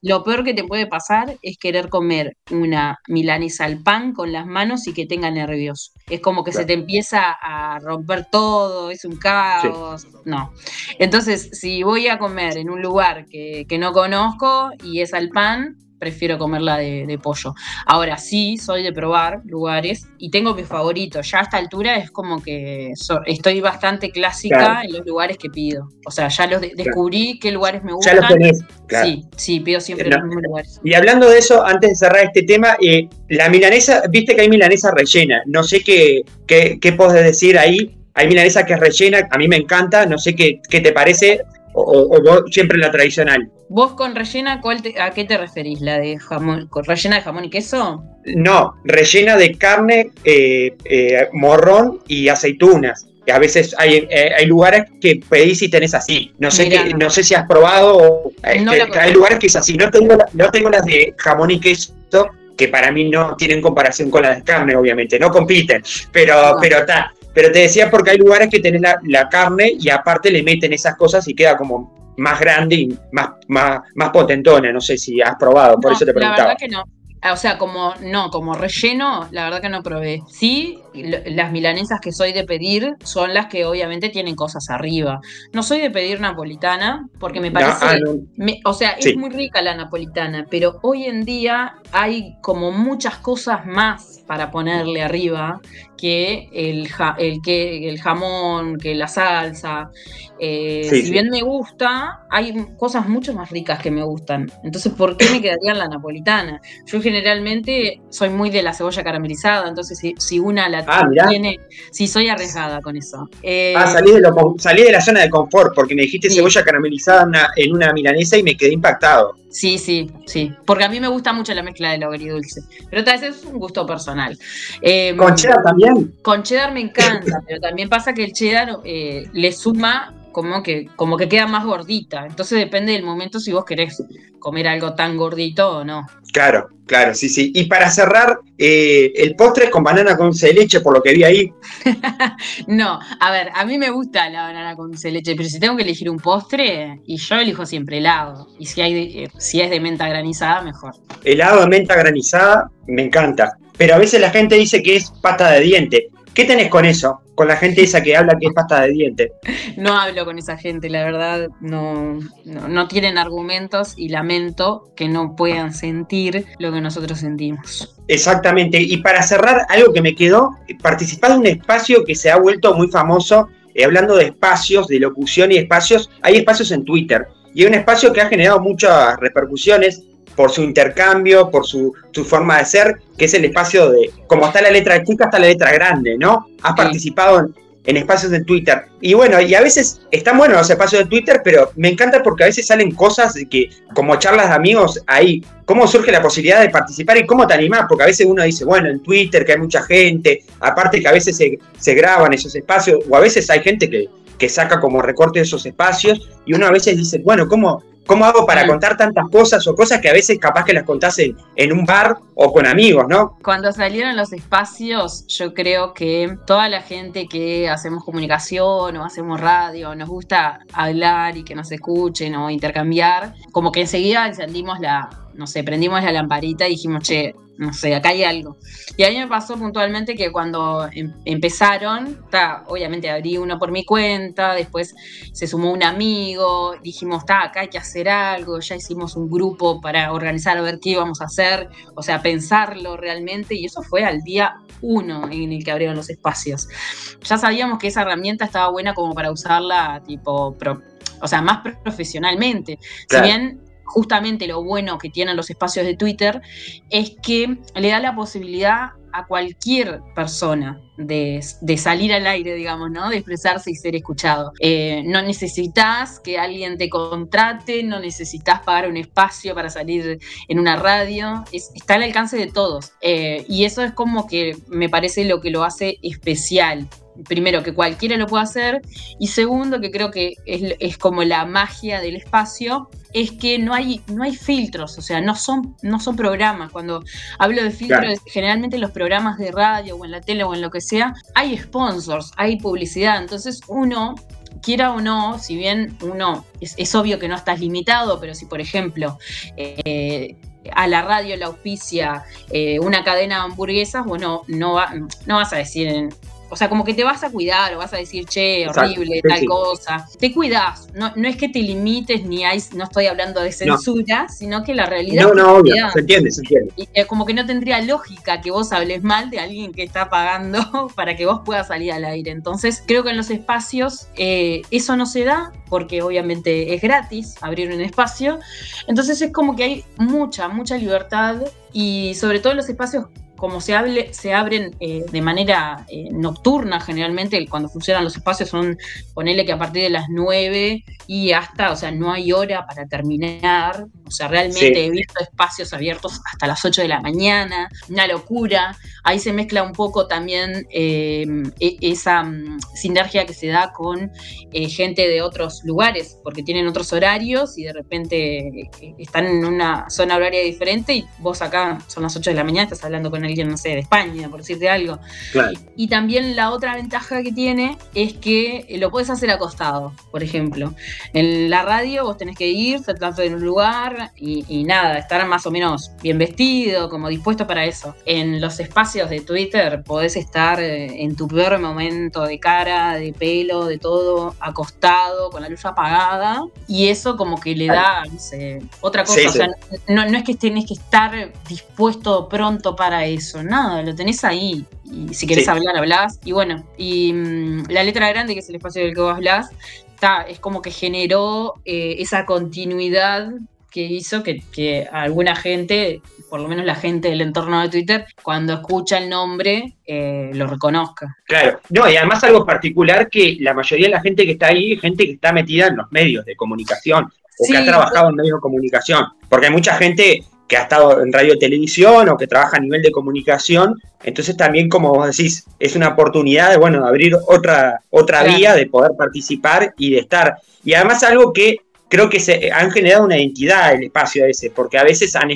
lo peor que te puede pasar es querer comer una milanesa al pan con las manos y que tenga nervios. Es como que se te empieza a romper todo, es un caos. No. Entonces, si voy a comer en un lugar que, que no conozco y es al pan, prefiero comerla de, pollo. Ahora sí, soy de probar lugares y tengo mis favoritos. Ya a esta altura es como que estoy bastante clásica en los lugares que pido. O sea, ya los descubrí qué lugares me gustan. Ya los tenés, Sí, sí, pido siempre los mismos lugares. Y hablando de eso, antes de cerrar este tema, eh, la milanesa, viste que hay milanesa rellena. No sé qué, qué, qué podés decir ahí. Hay milanesa que es rellena, a mí me encanta, no sé qué, qué te parece o, vos siempre la tradicional? ¿Vos con rellena cuál a qué te referís? ¿La de jamón, con rellena de jamón y queso? No, rellena de carne, eh, eh, morrón y aceitunas. A veces hay, eh, hay lugares que pedís y tenés así. No sé, no sé si has probado. hay lugares que es así. No tengo, no tengo las de jamón y queso, que para mí no tienen comparación con las de carne, obviamente. No compiten. Pero, pero está pero te decía porque hay lugares que tenés la, carne y aparte le meten esas cosas y queda como más grande y más, más, más potentona. No sé si has probado, por eso te preguntaba. La verdad que no. O sea, como no, como relleno, la verdad que no probé. Sí, las milanesas que soy de pedir son las que obviamente tienen cosas arriba. No soy de pedir napolitana porque me parece, ah, o sea, es muy rica la napolitana, pero hoy en día hay como muchas cosas más para ponerle arriba que el, el, que el jamón, que la salsa. Eh, si bien me gusta, hay cosas mucho más ricas que me gustan. Entonces, ¿por qué me quedaría en la napolitana? Yo generalmente soy muy de la cebolla caramelizada, entonces si, si una la ah, tiene, sí soy arriesgada con eso. Eh, ah, salí de, salí de la zona de confort porque me dijiste cebolla caramelizada en una milanesa y me quedé impactado. Sí, sí, sí. Porque a mí me gusta mucho la mezcla de lo agridulce. Pero tal vez es un gusto personal. Em, ¿Con cheddar también? Con cheddar me encanta, pero también pasa que el cheddar eh, le suma como que, como que queda más gordita. Entonces depende del momento si vos querés comer algo tan gordito o no. Claro, claro, sí, sí. Y para cerrar, eh, el postre con banana con dulce de leche, por lo que vi ahí. no, a ver, a mí me gusta la banana con dulce de leche, pero si tengo que elegir un postre, y yo elijo siempre helado. Y si, hay, eh, si es de menta granizada, mejor. Helado de menta granizada, me encanta. Pero a veces la gente dice que es pata de diente. ¿Qué tenés con eso? Con la gente esa que habla que es pasta de diente. No hablo con esa gente, la verdad, no, no, tienen argumentos y lamento que no puedan sentir lo que nosotros sentimos. Exactamente. Y para cerrar, algo que me quedó, participar de un espacio que se ha vuelto muy famoso, eh, hablando de espacios, de locución y espacios, hay espacios en Twitter. Y hay un espacio que ha generado muchas repercusiones por su intercambio, por su, forma de ser, que es el espacio de, como está la letra chica, está la letra grande, ¿no? Has participado en, espacios de Twitter. Y bueno, y a veces están buenos los espacios de Twitter, pero me encanta porque a veces salen cosas que, como charlas de amigos, ahí, cómo surge la posibilidad de participar y cómo te animás, porque a veces uno dice, bueno, en Twitter que hay mucha gente, aparte que a veces se, se graban esos espacios, o a veces hay gente que, que saca como recorte de esos espacios, y uno a veces dice, bueno, ¿cómo, ¿Cómo hago para contar tantas cosas o cosas que a veces capaz que las contás en, un bar o con amigos, ¿no? Cuando salieron los espacios, yo creo que toda la gente que hacemos comunicación o hacemos radio, nos gusta hablar y que nos escuchen o intercambiar, como que enseguida encendimos la, no sé, prendimos la lamparita y dijimos, che, no sé, acá hay algo. Y a mí me pasó puntualmente que cuando em, empezaron, obviamente abrí uno por mi cuenta, después se sumó un amigo, dijimos, está, acá hay que hacer algo, ya hicimos un grupo para organizar a ver qué íbamos a hacer, o sea, pensarlo realmente, y eso fue al día uno en el que abrieron los espacios. Ya sabíamos que esa herramienta estaba buena como para usarla tipo, o sea, más profesionalmente. Si bien justamente lo bueno que tienen los espacios de Twitter es que le da la posibilidad a cualquier persona de, salir al aire, digamos, ¿no? De expresarse y ser escuchado. Eh, no necesitas que alguien te contrate, no necesitas pagar un espacio para salir en una radio, está al alcance de todos. Eh, y eso es como que me parece lo que lo hace especial primero, que cualquiera lo puede hacer, y segundo, que creo que es, como la magia del espacio, es que no hay, no hay filtros, o sea, no son, no son programas. Cuando hablo de filtros, generalmente en los programas de radio o en la tele o en lo que sea, hay sponsors, hay publicidad, entonces uno quiera o no, si bien uno es, obvio que no estás limitado, pero si por ejemplo eh, a la radio la auspicia eh, una cadena de hamburguesas, bueno, no, no vas a decir o sea, como que te vas a cuidar o vas a decir, che, horrible, tal cosa. Te cuidas. No, no es que te limites ni hay, no estoy hablando de censura, sino que la realidad. No, no, obvio, se entiende, se entiende. Y, eh, como que no tendría lógica que vos hables mal de alguien que está pagando para que vos puedas salir al aire. Entonces, creo que en los espacios eh, eso no se da porque obviamente es gratis abrir un espacio. Entonces es como que hay mucha, mucha libertad y sobre todo en los espacios como se, hable, se abren eh, de manera eh, nocturna generalmente, cuando funcionan los espacios son, ponele que a partir de las 9 y hasta, o sea, no hay hora para terminar, o sea, realmente he visto espacios abiertos hasta las 8 de la mañana, una locura, ahí se mezcla un poco también eh, e, esa mm, sinergia que se da con gente de otros lugares, porque tienen otros horarios y de repente están en una zona horaria diferente y vos acá son las 8 de la mañana, estás hablando con el no sé, de España, por decirte algo. Y también la otra ventaja que tiene es que lo puedes hacer acostado, por ejemplo. En la radio vos tenés que ir, sentarte en un lugar y, nada, estar más o menos bien vestido, como dispuesto para eso. En los espacios de Twitter podés estar eh, en tu peor momento de cara, de pelo, de todo, acostado, con la luz apagada. Y eso como que le da, no sé, otra cosa. o sea, no, no es que tenés que estar dispuesto pronto para eso nada, lo tenés ahí. Y si querés hablar, hablás. Y bueno, y mm, la letra grande, que es el espacio del que vos hablás, está, es como que generó eh, esa continuidad que hizo que, alguna gente, por lo menos la gente del entorno de Twitter, cuando escucha el nombre, eh, lo reconozca. Claro, no, y además algo particular que la mayoría de la gente que está ahí es gente que está metida en los medios de comunicación o que ha trabajado en medios de comunicación, porque hay mucha gente que ha estado en radio y televisión o que trabaja a nivel de comunicación. Entonces también, como vos decís, es una oportunidad de, bueno, abrir otra, otra vía de poder participar y de estar. Y además algo que creo que se han generado una identidad el espacio ese, porque a veces han,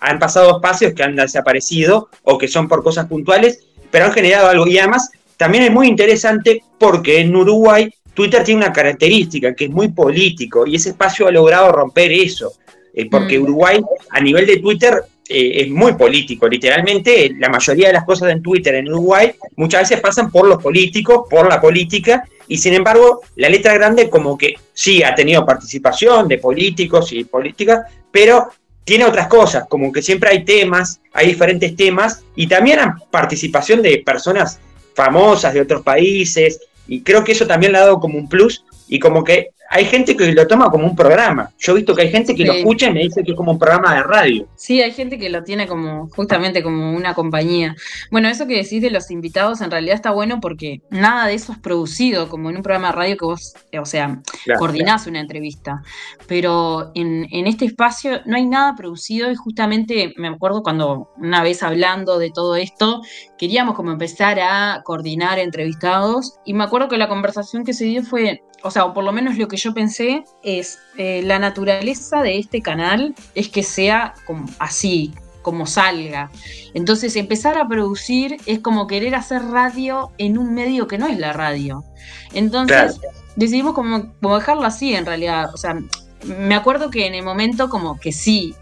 han pasado espacios que han desaparecido o que son por cosas puntuales, pero han generado algo. Y además también es muy interesante porque en Uruguay Twitter tiene una característica que es muy político y ese espacio ha logrado romper eso. Eh, porque mm. Uruguay a nivel de Twitter eh, es muy político, literalmente la mayoría de las cosas en Twitter en Uruguay muchas veces pasan por los políticos, por la política, y sin embargo la letra grande como que sí ha tenido participación de políticos y políticas, pero tiene otras cosas, como que siempre hay temas, hay diferentes temas, y también hay participación de personas famosas de otros países, y creo que eso también le ha dado como un plus, y como que hay gente que lo toma como un programa. Yo he visto que hay gente que lo escucha y me dice que es como un programa de radio. Sí, hay gente que lo tiene como justamente como una compañía. Bueno, eso que decís de los invitados en realidad está bueno porque nada de eso es producido como en un programa de radio que vos, o sea, coordinás una entrevista. Pero en, en este espacio no hay nada producido y justamente me acuerdo cuando una vez hablando de todo esto, queríamos como empezar a coordinar entrevistados y me acuerdo que la conversación que se dio fue, o sea, o por lo menos lo que yo pensé es, eh, la naturaleza de este canal es que sea como así, como salga. Entonces empezar a producir es como querer hacer radio en un medio que no es la radio. Entonces decidimos como, como dejarlo así en realidad. O sea, me acuerdo que en el momento como que sí,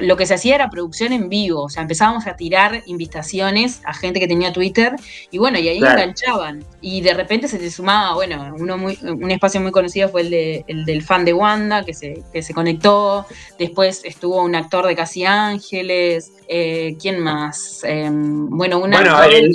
lo que se hacía era producción en vivo, o sea, empezábamos a tirar invitaciones a gente que tenía Twitter y bueno, y ahí enganchaban. Y de repente se te sumaba, bueno, uno muy, un espacio muy conocido fue el, de, el del fan de Wanda, que se, que se conectó, después estuvo un actor de Casi Ángeles, eh, ¿quién más? Em, bueno, una bueno, el,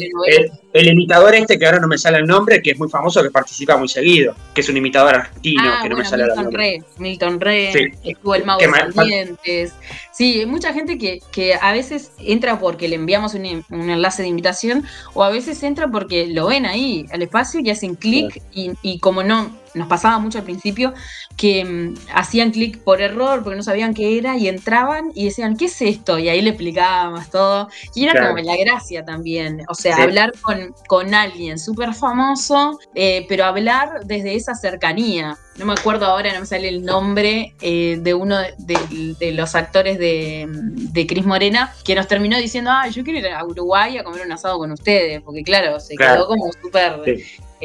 imitador este, que ahora no me sale el nombre, que es muy famoso, que participa muy seguido, que es un imitador argentino, ah, que no me sale Milton el nombre. Milton Re, estuvo el Mago de Sí, hay mucha gente que, que, a veces entra porque le enviamos un, enlace de invitación o a veces entra porque lo ven ahí, al espacio, y hacen clic y, y, como no, nos pasaba mucho al principio, que mm, hacían clic por error porque no sabían qué era y entraban y decían, ¿qué es esto? Y ahí le explicábamos todo. Y era como la gracia también, o sea, hablar con, con alguien súper famoso, eh, pero hablar desde esa cercanía. No me acuerdo ahora, no me sale el nombre eh, de uno de, los actores de, de, Cris Morena, que nos terminó diciendo, ah, yo quiero ir a Uruguay a comer un asado con ustedes, porque claro, se quedó como súper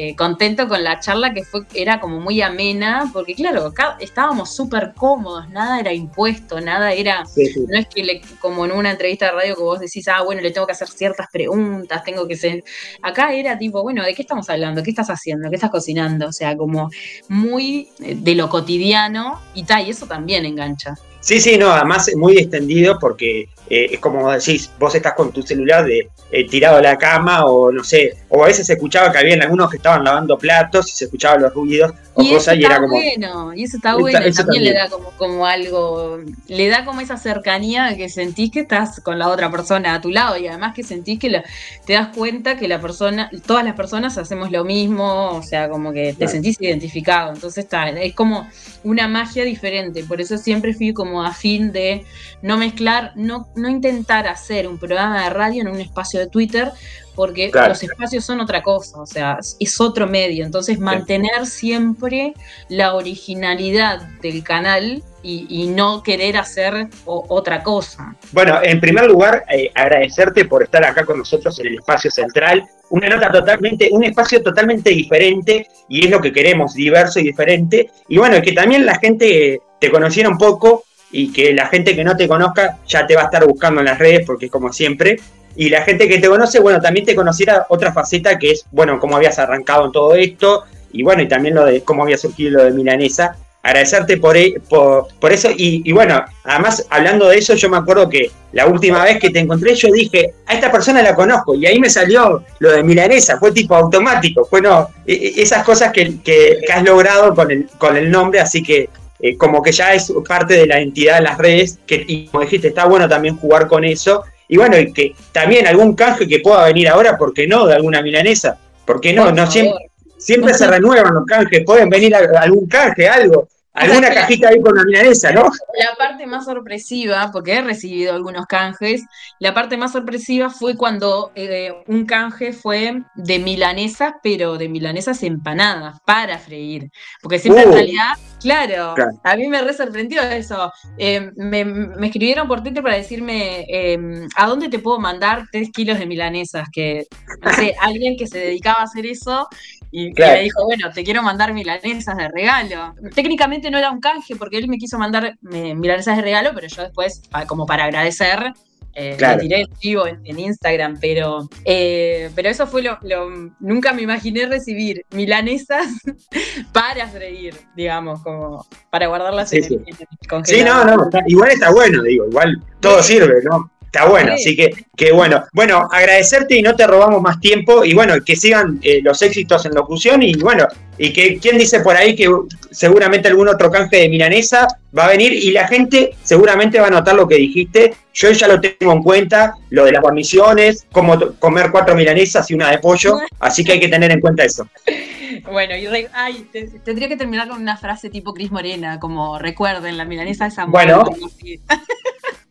eh, contento con la charla que fue, era como muy amena, porque claro, acá estábamos súper cómodos, nada era impuesto, nada era, no es que le, como en una entrevista de radio que vos decís, ah, bueno, le tengo que hacer ciertas preguntas, tengo que ser, acá era tipo, bueno, ¿de qué estamos hablando? ¿Qué estás haciendo? ¿Qué estás cocinando? O sea, como muy eh, de lo cotidiano y tal, y eso también engancha. Sí, sí, no, además es muy extendido porque eh, es como decís, vos estás con tu celular de, eh, tirado a la cama o no sé, o a veces se escuchaba que había algunos que estaban lavando platos y se escuchaban los ruidos o y cosas y era como... Bueno, y eso está bueno, también, le da como, como algo, le da como esa cercanía que sentís que estás con la otra persona a tu lado y además que sentís que te das cuenta que la persona, todas las personas hacemos lo mismo, o sea, como que te sentís identificado, entonces está, es como una magia diferente, por eso siempre fui como a fin de no mezclar, no, no intentar hacer un programa de radio en un espacio de Twitter, porque los espacios son otra cosa, o sea, es otro medio. Entonces, mantener siempre la originalidad del canal y, no querer hacer otra cosa. Bueno, en primer lugar, eh, agradecerte por estar acá con nosotros en el espacio central. Una nota totalmente, un espacio totalmente diferente y es lo que queremos, diverso y diferente. Y bueno, que también la gente te conociera un poco y que la gente que no te conozca ya te va a estar buscando en las redes, porque como siempre, y la gente que te conoce, bueno, también te conociera otra faceta que es, bueno, cómo habías arrancado en todo esto, y bueno, y también lo de cómo había surgido lo de Milanesa. Agradecerte por, e, por, eso, y, bueno, además hablando de eso, yo me acuerdo que la última vez que te encontré, yo dije, a esta persona la conozco, y ahí me salió lo de Milanesa, fue tipo automático, bueno, e, e, esas cosas que, que, que has logrado con el, con el nombre, así que eh, como que ya es parte de la entidad de las redes, que y como dijiste, está bueno también jugar con eso. Y bueno, y que también algún canje que pueda venir ahora, ¿por qué no? De alguna milanesa. ¿Por qué no? no siempre, siempre se renuevan los canjes, pueden venir algún canje, algo. Alguna cajita ahí con la milanesa, ¿no? La parte más sorpresiva, porque he recibido algunos canjes, la parte más sorpresiva fue cuando eh, un canje fue de milanesas, pero de milanesas empanadas para freír. Porque siempre en uh. realidad, claro, a mí me re sorprendió eso. Eh, me, escribieron por Twitter para decirme, em, ¿a dónde te puedo mandar tres kilos de milanesas? Que, no sé, alguien que se dedicaba a hacer eso y, me dijo, bueno, te quiero mandar milanesas de regalo. Técnicamente no era un canje porque él me quiso mandar milanesas de regalo, pero yo después, como para agradecer, eh, tiré vivo en, Instagram, pero, eh, pero eso fue lo, Nunca me imaginé recibir milanesas para freír, digamos, como para guardarlas en, sí. Sí, no, no, igual está bueno, digo, igual todo sirve, ¿no? Está bueno, así que, que bueno. Bueno, agradecerte y no te robamos más tiempo. Y bueno, que sigan eh, los éxitos en locución. Y bueno, y que quién dice por ahí que seguramente algún otro canje de milanesa va a venir y la gente seguramente va a notar lo que dijiste. Yo ya lo tengo en cuenta, lo de las guarniciones, cómo comer cuatro milanesas y una de pollo. Así que hay que tener en cuenta eso. Bueno, y ay, tendría que terminar con una frase tipo Cris Morena, como recuerden, la milanesa es amor. Bueno.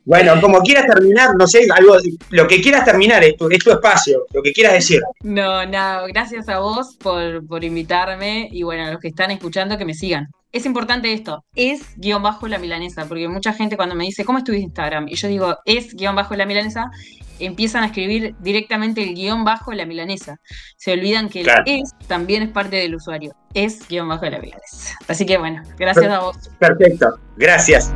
Bueno, como quieras terminar, no sé, algo, lo que quieras terminar es tu, espacio, lo que quieras decir. No, nada, gracias a vos por, por invitarme y bueno, a los que están escuchando que me sigan. Es importante esto, es guion bajo la milanesa, porque mucha gente cuando me dice, ¿cómo estuviste Instagram? Y yo digo, es guion bajo la milanesa, empiezan a escribir directamente el guion bajo la milanesa. Se olvidan que el es también es parte del usuario, es guion bajo la milanesa. Así que bueno, gracias a vos. Perfecto, gracias.